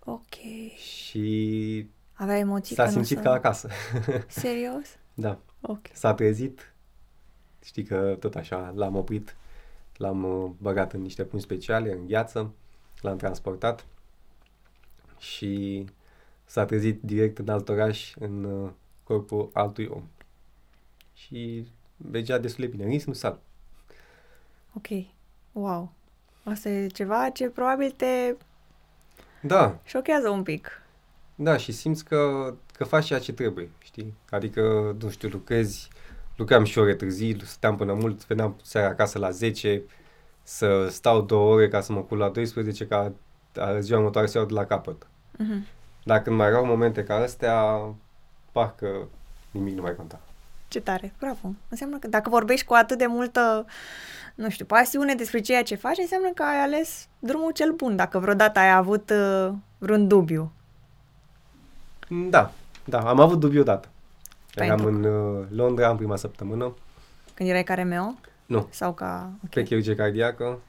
Ok. Și Avea emoții s-a că nu simțit să- ca acasă. Serios? da. Ok. S-a trezit. Știi că tot așa l-am oprit, l-am uh, băgat în niște pungi speciale, în gheață, l-am transportat și s-a trezit direct în alt oraș, în uh, corpul altui om. Și mergea destul de bine, ritm sal. Ok. Wow. Asta e ceva ce probabil te Da, șochează un pic. da, și simți că, că faci ceea ce trebuie, știi? Adică, nu știu, lucrezi lucram și ore târzii, stăteam până mult, veneam seara acasă la 10, să stau două ore ca să mă cul la 12, ca ziua următoare să iau de la capăt. Mhm. Dar când mai erau momente ca astea, parcă nimic nu mai conta. Ce tare, bravo. Înseamnă că dacă vorbești cu atât de multă, nu știu, pasiune despre ceea ce faci, înseamnă că ai ales drumul cel bun, dacă vreodată ai avut uh, vreun dubiu. Da, da, am avut dubiu odată. Pentru Eram în uh, Londra în prima săptămână, Când erai ca RMO? Nu. Sau ca... pe chirurgie cardiacă.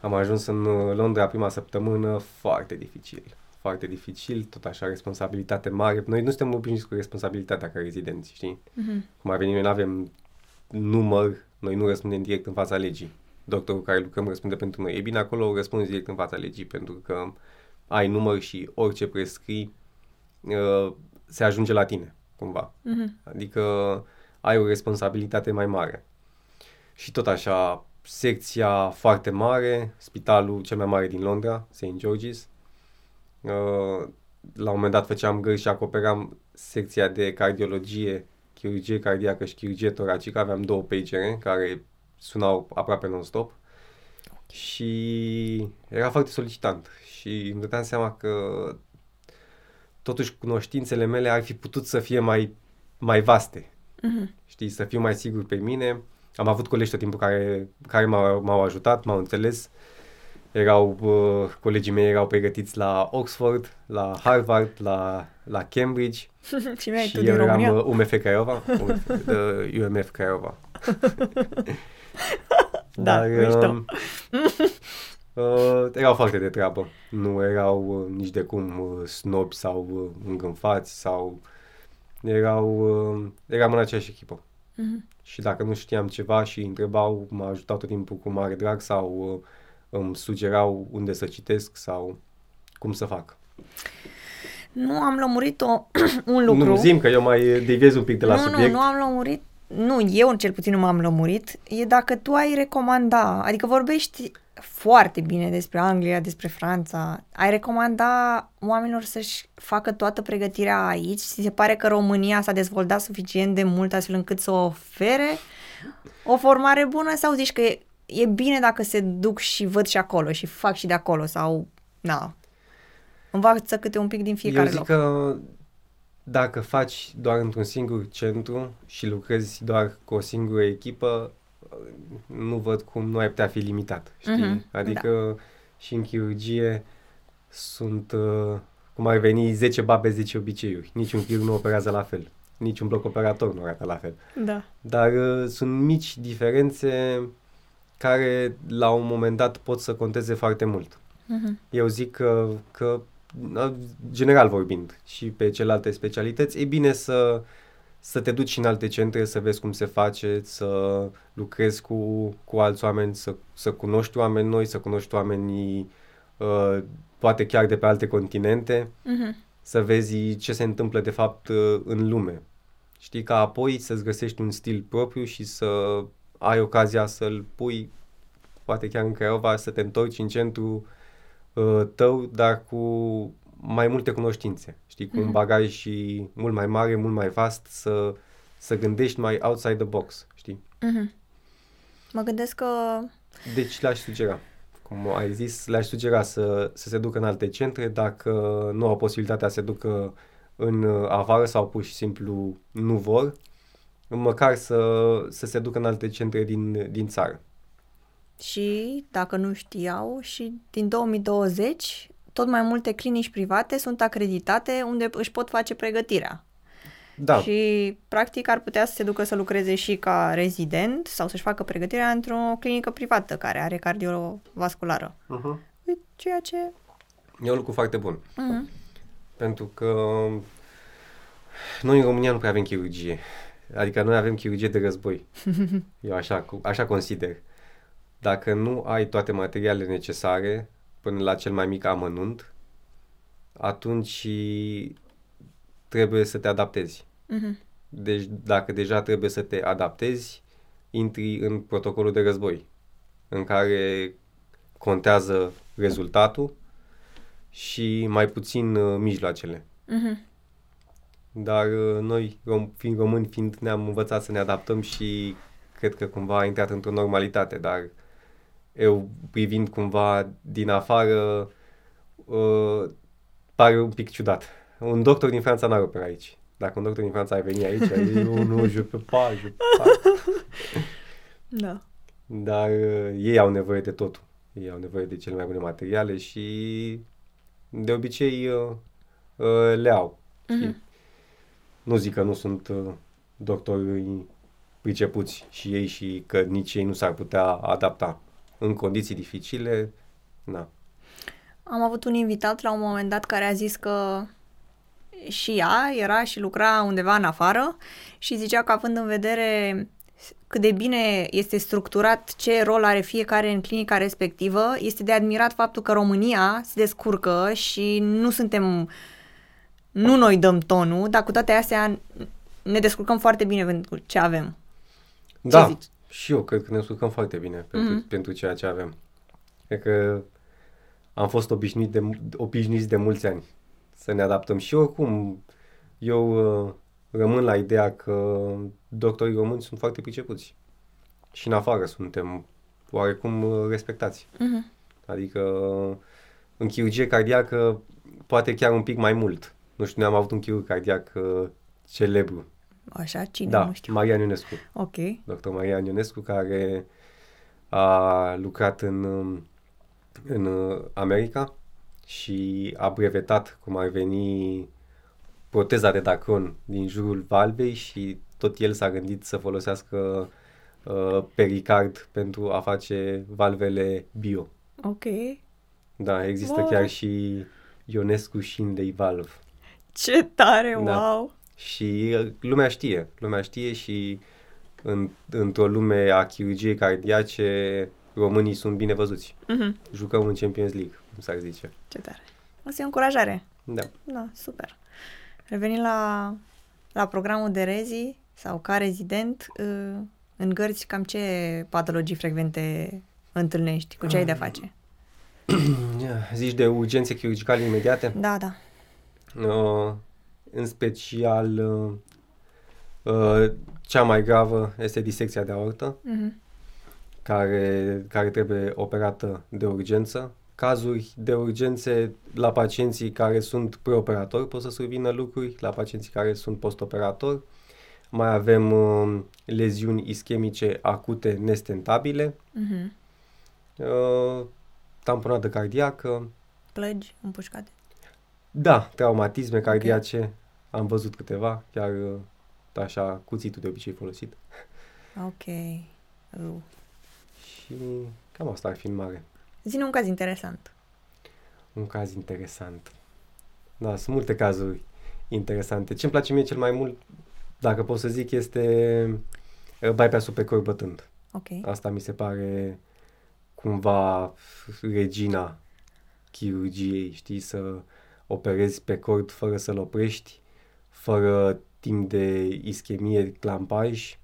Am ajuns în uh, Londra prima săptămână, foarte dificil. Foarte dificil, tot așa, responsabilitate mare. Noi nu suntem obișnuiți cu responsabilitatea ca rezidenți, știi? Mhm. Cum ar veni, noi nu avem număr, noi nu răspundem direct în fața legii. Doctorul care lucrăm răspunde pentru noi. E bine, acolo răspunzi direct în fața legii, pentru că ai număr și orice prescrii uh, se ajunge la tine, cumva. Mhm. Adică ai o responsabilitate mai mare. Și tot așa, secția foarte mare, spitalul cel mai mare din Londra, St. George's. Uh, La un moment dat făceam gări și acoperam secția de cardiologie, chirurgie cardiacă și chirurgie toracică. Aveam două pagere care sunau aproape non-stop. Și era foarte solicitant. Și îmi dădeam seama că totuși cunoștințele mele ar fi putut să fie mai, mai vaste Mhm. știi, să fiu mai sigur pe mine. Am avut colegi tot timpul care, care m-au, m-au ajutat, m-au înțeles. Erau, uh, colegii mei erau pregătiți la Oxford, la Harvard, la, la Cambridge și mi-ai și tu din eu eram România? uh, UMF Craiova, UMF, uh, UMF Craiova. Da, mișto. um, uh, erau foarte de treabă. Nu erau uh, nici de cum uh, snobi sau uh, îngânfați sau erau, uh, eram în aceeași echipă. Mhm. Și dacă nu știam ceva și întrebau, m-a ajutat tot timpul cu mare drag sau uh, îmi sugerau unde să citesc sau cum să fac. Nu am lămurit o, un lucru. Nu zim că eu mai deviez un pic de la nu, subiect. Nu, nu am lămurit. Nu, eu cel puțin nu m-am lămurit. E dacă tu ai recomanda, adică vorbești foarte bine despre Anglia, despre Franța, ai recomanda oamenilor să-și facă toată pregătirea aici? Ți se pare că România s-a dezvoltat suficient de mult astfel încât să ofere o formare bună sau zici că e, e bine dacă se duc și văd și acolo și fac și de acolo sau, na, învață câte un pic din fiecare eu zic loc. că dacă faci doar într-un singur centru și lucrezi doar cu o singură echipă, nu văd cum nu ai putea fi limitat, știi? Mhm, adică și în chirurgie sunt, uh, cum ar veni, 10 babe, 10 obiceiuri. Niciun chirurg nu operează la fel. Niciun bloc operator nu arată la fel. Da. Dar uh, sunt mici diferențe care la un moment dat pot să conteze foarte mult. Mhm. Eu zic că, că uh, general vorbind și pe celelalte specialități, e bine să, să te duci în alte centre, să vezi cum se face, să lucrezi cu, cu alți oameni, să, să cunoști oameni noi, să cunoști oamenii uh, poate chiar de pe alte continente, Mhm. să vezi ce se întâmplă de fapt uh, în lume. Știi, ca apoi să-ți găsești un stil propriu și să ai ocazia să-l pui, poate chiar în Craiova, să te întorci în centru uh, tău, dar cu mai multe cunoștințe, știi, cu un Mhm. bagaj și mult mai mare, mult mai vast, să, să gândești mai outside the box, știi? Mhm. Mă gândesc că... Deci le-aș sugera, cum ai zis, le-aș sugera să, să se ducă în alte centre dacă nu au posibilitatea să se ducă în uh, afară sau pur și simplu nu vor, măcar să, să se ducă în alte centre din, din țară. Și, dacă nu știau, și din 2020 tot mai multe clinici private sunt acreditate unde își pot face pregătirea. Da, Și, practic, ar putea să se ducă să lucreze și ca rezident sau să-și facă pregătirea într-o clinică privată care are cardiovasculară. uh-huh. Ceea ce... e un lucru foarte bun. Mhm. Pentru că noi în România nu prea avem chirurgie. Adică noi avem chirurgie de război. Eu așa, cu- așa consider. Dacă nu ai toate materialele necesare până la cel mai mic amănunt, atunci trebuie să te adaptezi. Mhm. Deci dacă deja trebuie să te adaptezi, intri în protocolul de război, în care contează rezultatul și mai puțin uh, mijloacele. Mhm. Dar uh, noi, rom- fiind români, fiind ne-am învățat să ne adaptăm și cred că cumva a intrat într-o normalitate, dar eu privind cumva din afară uh, pare un pic ciudat. Un doctor din Franța n-ar opera aici. Dacă un doctor din Franța ar veni aici, eu nu, je peux pas, je peux pas. Da. Dar uh, ei au nevoie de totul. Ei au nevoie de cele mai bune materiale și de obicei uh, uh, le au. Mhm. Nu zic că nu sunt uh, doctori pricepuți și ei și că nici ei nu s-ar putea adapta. În condiții dificile, na. Am avut un invitat la un moment dat care a zis că și ea era și lucra undeva în afară și zicea că având în vedere cât de bine este structurat ce rol are fiecare în clinica respectivă, este de admirat faptul că România se descurcă și nu suntem, nu noi dăm tonul, dar cu toate astea ne descurcăm foarte bine pentru ce avem. Da, zici? și eu cred că ne descurcăm foarte bine pentru, Mhm. pentru ceea ce avem. Cred că am fost obișnuit de, obișnuiți de mulți ani să ne adaptăm și oricum eu uh, rămân la ideea că doctorii români sunt foarte pricepuți și în afară suntem oarecum uh, respectați. Mhm. Adică în chirurgie cardiacă poate chiar un pic mai mult. Nu știu, noi am avut un chirurg cardiac uh, celebru. Așa, cine? da, Nu știu. Marian Ionescu. Ok. Dr. Marian Ionescu, care a lucrat în, um, în uh, America și a brevetat cum ar veni proteza de dacron din jurul valvei și tot el s-a gândit să folosească uh, pericard pentru a face valvele bio. Ok. Da, există Wow. chiar și Ionescu Shinley Valve. Ce tare, Da. wow! Și uh, lumea știe, lumea știe și în, într-o lume a chirurgiei cardiace românii sunt bine văzuți. Mhm. Jucăm în Champions League, cum s-ar zice. Ce tare. O să fie o încurajare. Da. Da, super. Revenind la, la programul de rezi sau ca rezident, uh, în gărzi cam ce patologii frecvente întâlnești? Cu ce ai de-a face? Zici de urgențe chirurgicale imediate? Da, da. Uh, în special, uh, uh, cea mai gravă este disecția de aortă, Mhm. care, care trebuie operată de urgență. Cazuri de urgențe la pacienții care sunt preoperatori pot să survină lucruri, la pacienții care sunt postoperatori. Mai avem uh, leziuni ischemice acute nestentabile, Mhm. uh, tamponadă cardiacă, Plăgi împușcate. Da, traumatisme cardiace, am văzut câteva, chiar uh, așa cuțitul de obicei folosit. Ok. Uh. Și cam asta ar fi în mare. Zine un caz interesant. Un caz interesant. Da, sunt multe cazuri interesante. Ce-mi place mie cel mai mult, dacă pot să zic, este uh, bypass-ul pe corp bătând. Ok. Asta mi se pare cumva regina chirurgiei, știi, să operezi pe cord fără să-l oprești, fără timp de ischemie, clampaj.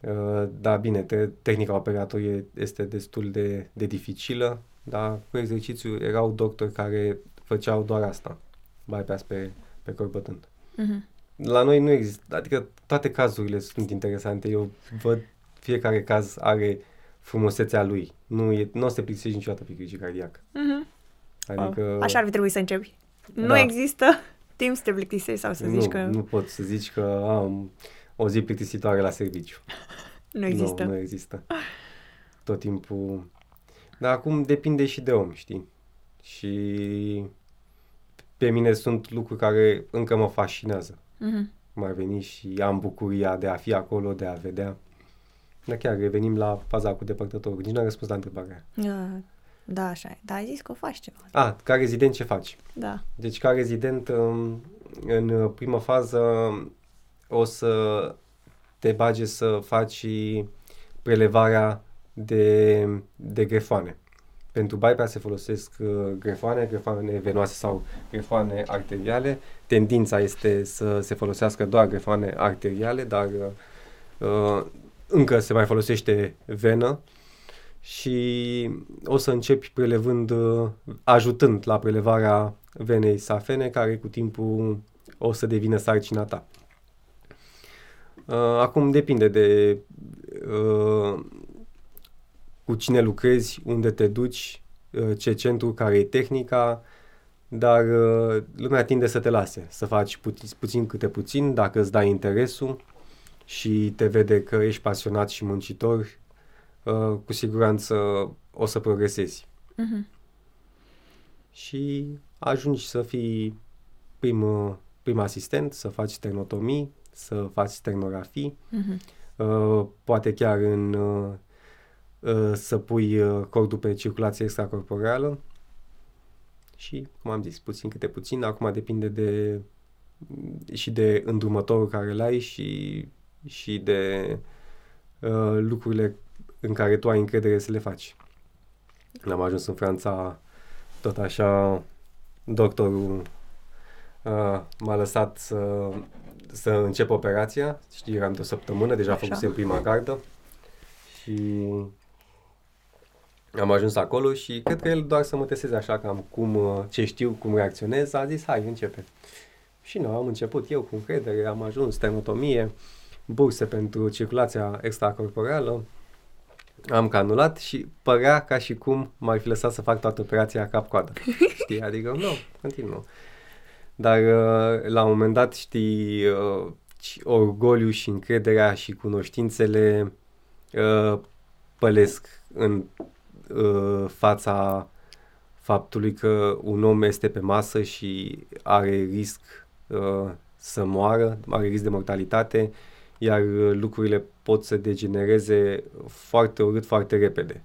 Uh, Da, bine, te- tehnica operatorie este destul de, de dificilă, dar cu exercițiu erau doctori care făceau doar asta, bypass pe, pe corp bătând. Mhm. La noi nu există, adică toate cazurile sunt interesante. Eu văd fiecare caz are frumusețea lui. Nu, e, nu o să te plictisești niciodată pe chirurgie cardiacă. Mhm. Adică Așa ar fi trebuit să începi. Nu Da. există timp să te plictisești sau să nu, zici că nu poți să zici că am o zi plictisitoare la serviciu. nu există. Nu, nu există. Tot timpul... Dar acum depinde și de om, știi? Și pe mine sunt lucruri care încă mă fascinează. Mhm. mai veni și am bucuria de a fi acolo, de a vedea. Dar chiar revenim la faza cu depărtătorul. Nici nu am răspuns la întrebarea. Da, Da, așa e. Dar ai zis că o faci ceva. A, ca rezident ce faci? Da. Deci ca rezident um, în prima fază o să te bage să faci prelevarea de, de grefoane. Pentru bypass se folosesc uh, grefoane, grefoane venoase sau grefoane arteriale. Tendința este să se folosească doar grefoane arteriale, dar uh, încă se mai folosește venă și o să începi prelevând, uh, ajutând la prelevarea venei safene, care cu timpul o să devină sarcina ta. Uh, acum depinde de uh, cu cine lucrezi, unde te duci, uh, ce centru, care e tehnica, dar uh, lumea tinde să te lase, să faci puțin, puțin câte puțin, dacă îți dai interesul și te vede că ești pasionat și muncitor, uh, cu siguranță o să progresezi. Uh-huh. Și ajungi să fii prim, prim asistent, să faci stenotomii, să faci stenografii, Uh-huh. uh, poate chiar în uh, uh, să pui uh, cordul pe circulație extracorporeală și, cum am zis, puțin câte puțin, acum depinde de și de îndrumătorul care îl ai și, și de uh, lucrurile în care tu ai încredere să le faci. Am ajuns în Franța tot așa, doctorul uh, m-a lăsat să, să încep operația, știi, eram de o săptămână, deja Așa. făcusem prima gardă și am ajuns acolo și cred că el doar să mă testeze așa cam cum, uh, ce știu, cum reacționez, a zis hai, începe. Și nu, am început eu cu încredere, am ajuns stenotomie, burse pentru circulația extracorporeală, am canulat și părea ca și cum m-ar fi lăsat să fac toată operația cap-coadă. Știi? Adică, nu, continuu. Dar uh, la un moment dat, știi, uh, și orgoliu și încrederea și cunoștințele uh, pălesc în uh, fața faptului că un om este pe masă și are risc uh, să moară, are risc de mortalitate, iar uh, lucrurile pot să degenereze foarte urât, foarte repede.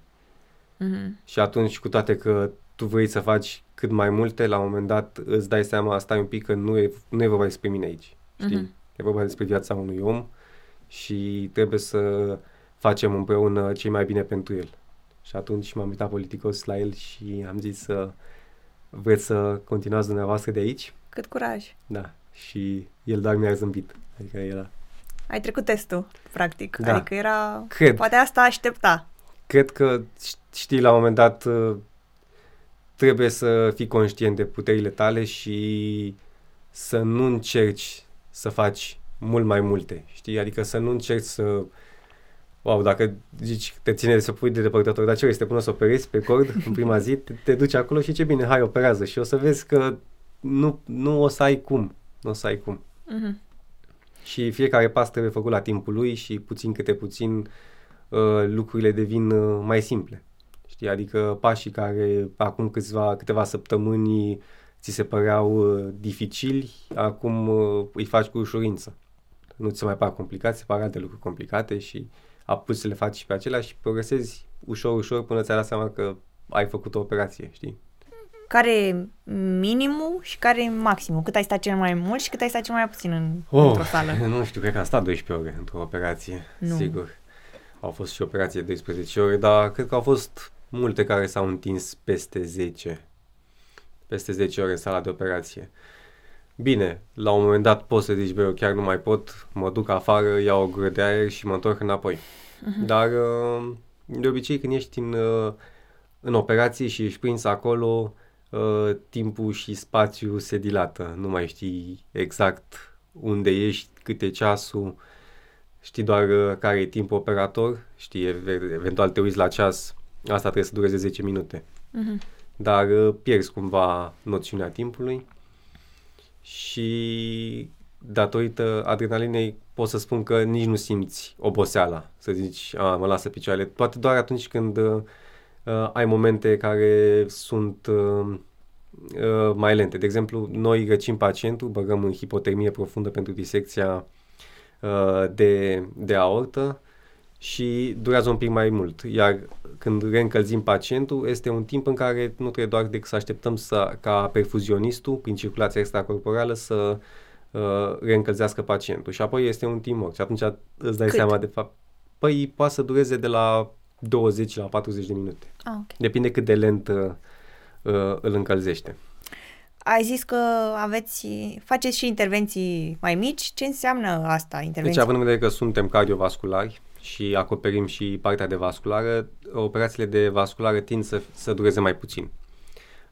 Uh-huh. Și atunci, cu toate că tu vrei să faci cât mai multe, la un moment dat îți dai seama, stai un pic, că nu e, nu e vorba despre mine aici. Știi? Mhm. E vorba despre viața unui om și trebuie să facem împreună ce mai bine pentru el. Și atunci m-am uitat politicos la el și am zis să vreți să continuați dumneavoastră de aici? Cât curaj. Da. Și el doar mi-a zâmbit. Adică era... Ai trecut testul, practic. Da. Adică era... Cred. Poate asta aștepta. Cred că, știi, la un moment dat uh, trebuie să fii conștient de puterile tale și să nu încerci să faci mult mai multe, știi? Adică să nu încerci să... Wow, dacă zici, te ține să pui de depărtător, dar ce vrei, să te pună să operezi pe cord în prima zi, te, te duci acolo și ce bine, hai, operează și o să vezi că nu, nu o să ai cum, nu o să ai cum. Uh-huh. Și fiecare pas trebuie făcut la timpul lui și puțin câte puțin uh, lucrurile devin uh, mai simple. Știi? Adică pașii care acum câțiva, câteva săptămâni ți se păreau uh, dificili, acum uh, îi faci cu ușurință. Nu ți se mai par complicat, se par alte lucruri complicate și apuci să le faci și pe acelea și progresezi ușor, ușor până ți-ai dat seama că ai făcut o operație, știi? Care e minimul și care e maximul? Cât ai stat cel mai mult și cât ai stat cel mai puțin în, într-o sală? Nu știu, cred că am stat 12 ore într-o operație, Nu. sigur. Au fost și operații de 12 ore, dar cred că au fost multe care s-au întins peste 10. Peste 10 ore în sala de operație. Bine, la un moment dat poți să zici, bă, eu chiar nu mai pot, mă duc afară, iau o gură de aer și mă întorc înapoi. Dar, uh, de obicei, când ești în, uh, în operație și ești prins acolo, uh, timpul și spațiul se dilată. Nu mai știi exact unde ești, cât e ceasul, știi doar uh, care e timpul operator, știi, ev- eventual te uiți la ceas, asta trebuie să dureze 10 minute. Mhm. Dar uh, pierzi cumva noțiunea timpului și datorită adrenalinei pot să spun că nici nu simți oboseala, să zici, a, mă lasă picioarele. Poate doar atunci când uh, uh, ai momente care sunt uh, uh, mai lente. De exemplu, noi răcim pacientul, băgăm în hipotermie profundă pentru disecția uh, de, de aortă și durează un pic mai mult. Iar când reîncălzim pacientul, este un timp în care nu trebuie doar decât să așteptăm să, ca perfuzionistul, prin circulația extracorporală, să uh, reîncălzească pacientul. Și apoi este un timp mort. Și atunci îți dai Cât? seama de fapt. Păi poate să dureze de la 20 la 40 de minute. Ah, ok. Depinde cât de lent uh, uh, îl încălzește. Ai zis că aveți, faceți și intervenții mai mici. Ce înseamnă asta, Deci, intervenții? având în vedere că suntem cardiovasculari și acoperim și partea de vasculară, operațiile de vasculară tind să, să dureze mai puțin.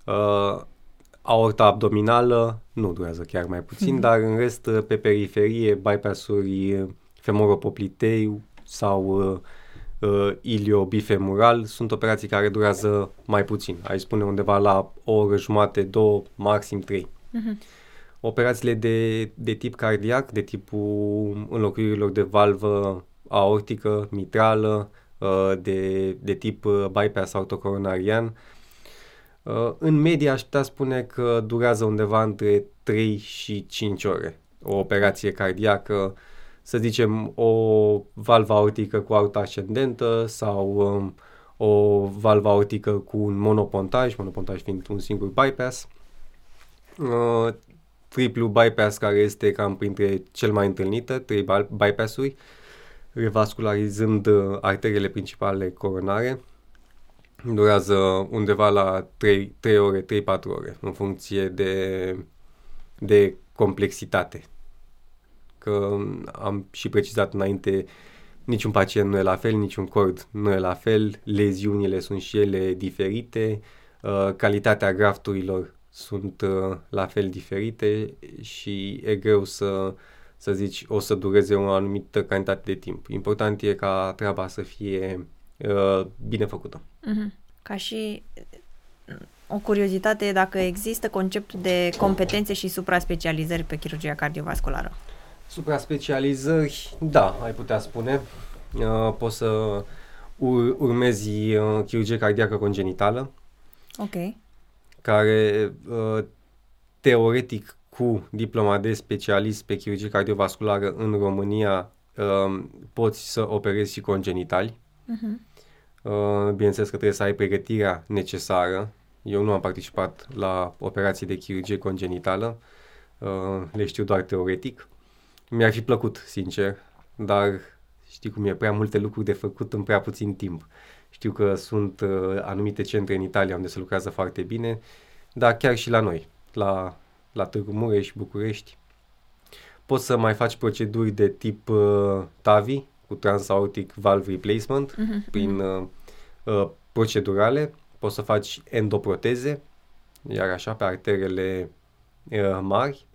Uh, aorta abdominală nu durează chiar mai puțin, mm-hmm. dar în rest pe periferie, bypass-uri femoropoplitei sau uh, uh, iliobifemural sunt operații care durează mai puțin. Ai spune undeva la o oră jumate, două, maxim trei. Mm-hmm. Operațiile de, de tip cardiac, de tipul înlocuirilor de valvă aortică, mitrală, uh, de, de tip uh, bypass autocoronarian, uh, în medie aș putea spune că durează undeva între 3 și 5 ore. O operație cardiacă să zicem, o valvă aortică cu aortă ascendentă sau um, o valvă aortică cu un monopontaj, monopontaj fiind un singur bypass. Uh, triplu bypass care este cam printre cel mai întâlnită, trei bypass-uri, revascularizând uh, arteriile principale coronare. Durează undeva la 3, 3 ore, 3-4 ore, în funcție de, de complexitate că am și precizat înainte, niciun pacient nu e la fel, niciun cord nu e la fel, leziunile sunt și ele diferite, uh, calitatea grafturilor sunt uh, la fel diferite și e greu să, să zici o să dureze o anumită cantitate de timp. Important e ca treaba să fie uh, bine făcută. Mm-hmm. Ca și o curiozitate dacă există conceptul de competențe și supra-specializări pe chirurgia cardiovasculară. Supra-specializări, da, ai putea spune. Uh, poți să ur- urmezi uh, chirurgie cardiacă congenitală. Ok. Care uh, teoretic cu diploma de specialist pe chirurgie cardiovasculară în România uh, poți să operezi și congenitali. Uh-huh. Uh, bineînțeles că trebuie să ai pregătirea necesară. Eu nu am participat la operații de chirurgie congenitală, uh, le știu doar teoretic. Mi-ar fi plăcut, sincer, dar știi cum e, prea multe lucruri de făcut în prea puțin timp. Știu că sunt uh, anumite centre în Italia unde se lucrează foarte bine, dar chiar și la noi, la, la Târgu Mureș, București, poți să mai faci proceduri de tip uh, TAVI, cu transaortic valve replacement, uh-huh, prin uh, uh, procedurale, poți să faci endoproteze, iar așa pe arterele uh, mari, Uh,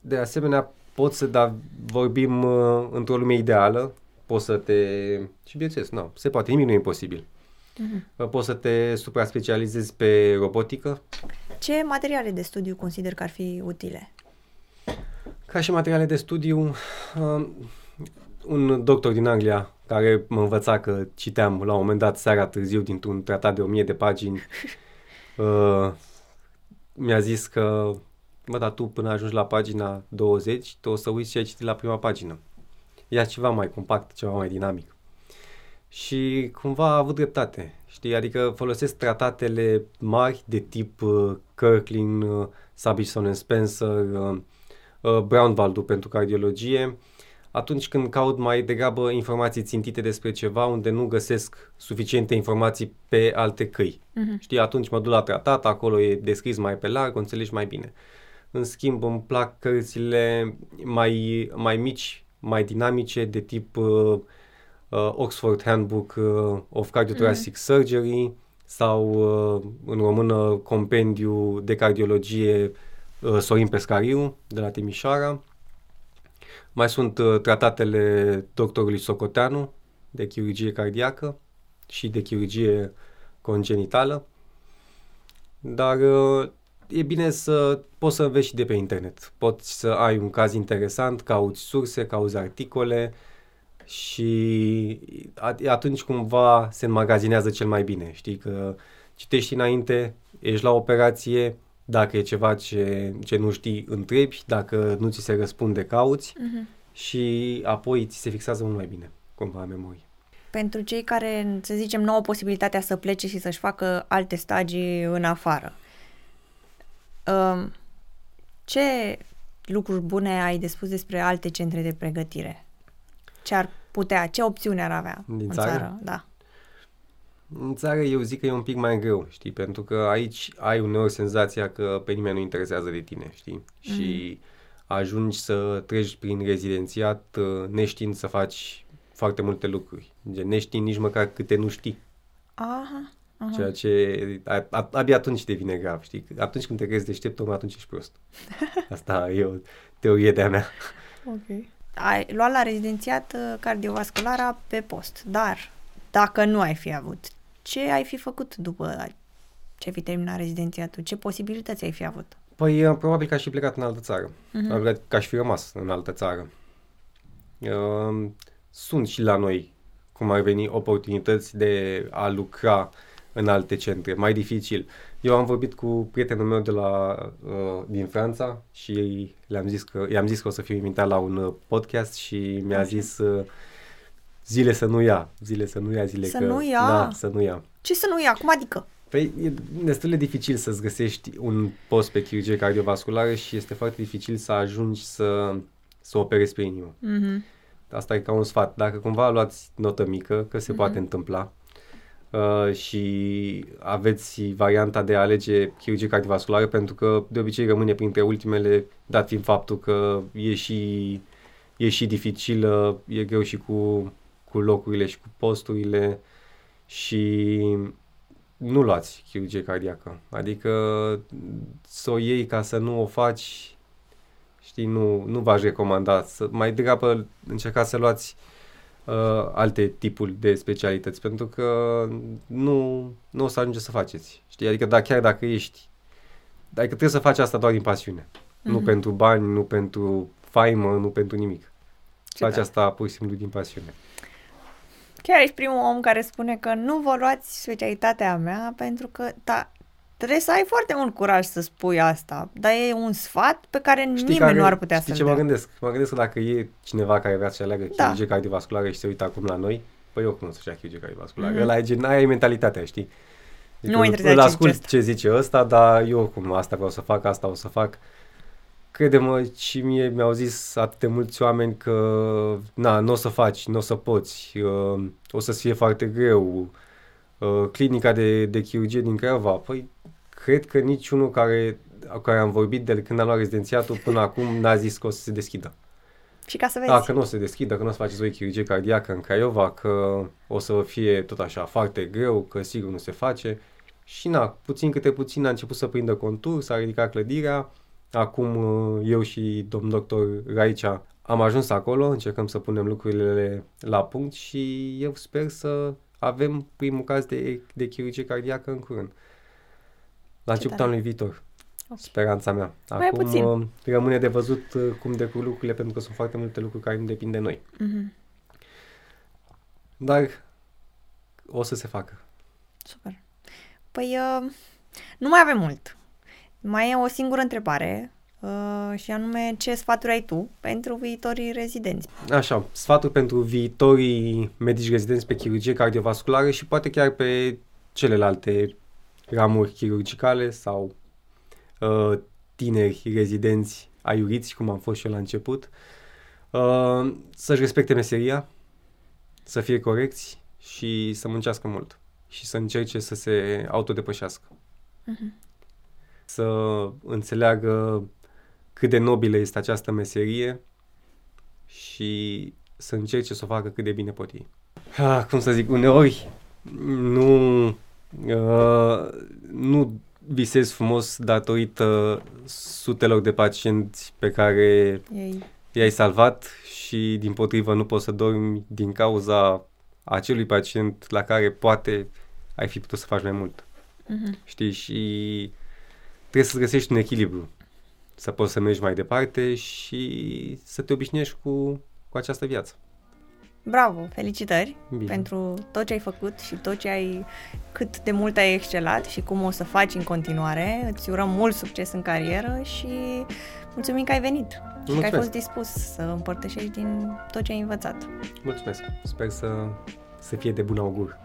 de asemenea, poți să, da, vorbim uh, într-o lume ideală, poți să te... Și bineînțeles, nu, se poate, nimic nu e imposibil. Uh-huh. Poți să te supra-specializezi pe robotică. Ce materiale de studiu consider că ar fi utile? Ca și materiale de studiu, uh, un doctor din Anglia care mă învăța că citeam la un moment dat seara târziu dintr-un tratat de 1000 de pagini, uh, mi-a zis că Mă, dar tu până ajungi la pagina 20, tu o să uiți ce ai citit la prima pagină. Ia ceva mai compact, ceva mai dinamic. Și cumva a avut dreptate, știi? Adică folosesc tratatele mari de tip uh, Kirkling, uh, Sabison Spencer, uh, uh, Brownwald pentru cardiologie, atunci când caut mai degrabă informații țintite despre ceva unde nu găsesc suficiente informații pe alte căi. Uh-huh. Știi, atunci mă duc la tratat, acolo e descris mai pe larg, o înțelegi mai bine. În schimb, îmi plac cărțile mai, mai mici, mai dinamice, de tip uh, uh, Oxford Handbook uh, of Cardiothoracic mm. Surgery sau uh, în română Compendiu de Cardiologie uh, Sorin Pescariu de la Timișoara. Mai sunt uh, tratatele doctorului Socoteanu de chirurgie cardiacă și de chirurgie congenitală. Dar uh, e bine să poți să înveți și de pe internet. Poți să ai un caz interesant, cauți surse, cauți articole și atunci cumva se înmagazinează cel mai bine. Știi că citești înainte, ești la operație, dacă e ceva ce, ce nu știi, întrebi, dacă nu ți se răspunde, cauți uh-huh. și apoi ți se fixează mult mai bine, cumva, memorie. Pentru cei care, să zicem, nu au posibilitatea să plece și să-și facă alte stagii în afară, ce lucruri bune ai de spus despre alte centre de pregătire? Ce ar putea, ce opțiune ar avea Din în țară? țară? Da. În țară eu zic că e un pic mai greu, știi, pentru că aici ai uneori senzația că pe nimeni nu interesează de tine, știi, mm. și ajungi să treci prin rezidențiat uh, neștiind să faci foarte multe lucruri, gen neștiind nici măcar câte nu știi. Aha, Uh-huh. Ceea ce a, a, abia atunci devine grav, știi? Atunci când te crezi deștept, tocmai atunci ești prost. Asta e o teorie de-a mea. Ok. Ai luat la rezidențiat uh, cardiovasculara pe post, dar dacă nu ai fi avut, ce ai fi făcut după ce ai fi terminat rezidențiatul? Ce posibilități ai fi avut? Păi, uh, probabil că aș fi plecat în altă țară. Uh-huh. Probabil că aș fi rămas în altă țară. Uh, sunt și la noi, cum ar veni, oportunități de a lucra în alte centre, mai dificil. Eu am vorbit cu prietenul meu de la, uh, din Franța și le-am zis că, i-am zis că o să fiu invitat la un uh, podcast și mi-a zis uh, zile să nu ia, zile să nu ia, zile să că... nu ia? Da, să nu ia. Ce să nu ia? Cum adică? Păi e destul de dificil să-ți găsești un post pe chirurgie cardiovasculară și este foarte dificil să ajungi să, să operezi pe inimă. Mm-hmm. Asta e ca un sfat. Dacă cumva luați notă mică, că se mm-hmm. poate întâmpla, uh, și aveți varianta de a alege chirurgie cardiovasculară pentru că de obicei rămâne printre ultimele, dat fiind faptul că e și, e și dificilă, e greu și cu, cu locurile și cu posturile și nu luați chirurgie cardiacă. Adică să o iei ca să nu o faci, știi, nu, nu v-aș recomanda. Să, mai degrabă încercați să luați uh, alte tipuri de specialități, pentru că nu, nu o să ajunge să faceți. Știi? Adică da, chiar dacă ești, adică trebuie să faci asta doar din pasiune. Mm-hmm. Nu mhm. pentru bani, nu pentru faimă, nu pentru nimic. Ce faci da. asta pur și simplu din pasiune. Chiar ești primul om care spune că nu vă luați specialitatea mea pentru că da, trebuie să ai foarte mult curaj să spui asta, dar e un sfat pe care știi nimeni care, nu ar putea să-l ce mă gândesc? Mă gândesc că dacă e cineva care vrea să aleagă da. chirurgie cardiovasculară și se uită acum la noi, păi eu cum să-și ia chirurgie cardiovasculară? Mm-hmm. Ăla e gen, aia e mentalitatea, știi? Adică nu îl ascult ce zice ăsta, dar eu cum asta vreau să fac, asta o să fac crede-mă, și mie mi-au zis atât de mulți oameni că na, nu o să faci, nu o să poți, uh, o să fie foarte greu. Uh, clinica de, de chirurgie din Craiova, păi cred că niciunul care, care am vorbit de când am luat rezidențiatul până acum n-a zis că o să se deschidă. Și ca să vezi. Da, că nu o să se deschidă, că nu o să faceți o chirurgie cardiacă în Craiova, că o să fie tot așa foarte greu, că sigur nu se face. Și na, puțin câte puțin a început să prindă contur, s-a ridicat clădirea, Acum uh, eu și domn doctor Raicea am ajuns acolo, încercăm să punem lucrurile la punct și eu sper să avem primul caz de, de chirurgie cardiacă în curând. La începutul anului viitor. Okay. Speranța mea. Mai Acum puțin. Uh, rămâne de văzut uh, cum decur lucrurile, pentru că sunt foarte multe lucruri care nu depind de noi. Mm-hmm. Dar o să se facă. Super. Păi, uh, nu mai avem mult. Mai e o singură întrebare uh, și anume ce sfaturi ai tu pentru viitorii rezidenți? Așa, sfaturi pentru viitorii medici rezidenți pe chirurgie cardiovasculară și poate chiar pe celelalte ramuri chirurgicale sau uh, tineri rezidenți aiuriți, cum am fost și eu la început, uh, să-și respecte meseria, să fie corecți și să muncească mult și să încerce să se autodepășească. Uh-huh să înțeleagă cât de nobilă este această meserie și să încerce să o facă cât de bine pot ei. Ah, cum să zic, uneori nu, uh, nu visez frumos datorită sutelor de pacienți pe care ei. i-ai salvat și din potrivă nu poți să dormi din cauza acelui pacient la care poate ai fi putut să faci mai mult. Uh-huh. Știi? Și trebuie să găsești un echilibru. Să poți să mergi mai departe și să te obișnuiești cu, cu această viață. Bravo, felicitări Bine. pentru tot ce ai făcut și tot ce ai, cât de mult ai excelat și cum o să faci în continuare. Îți urăm mult succes în carieră și mulțumim că ai venit Mulțumesc. și că ai fost dispus să împărtășești din tot ce ai învățat. Mulțumesc, sper să, să fie de bun augur.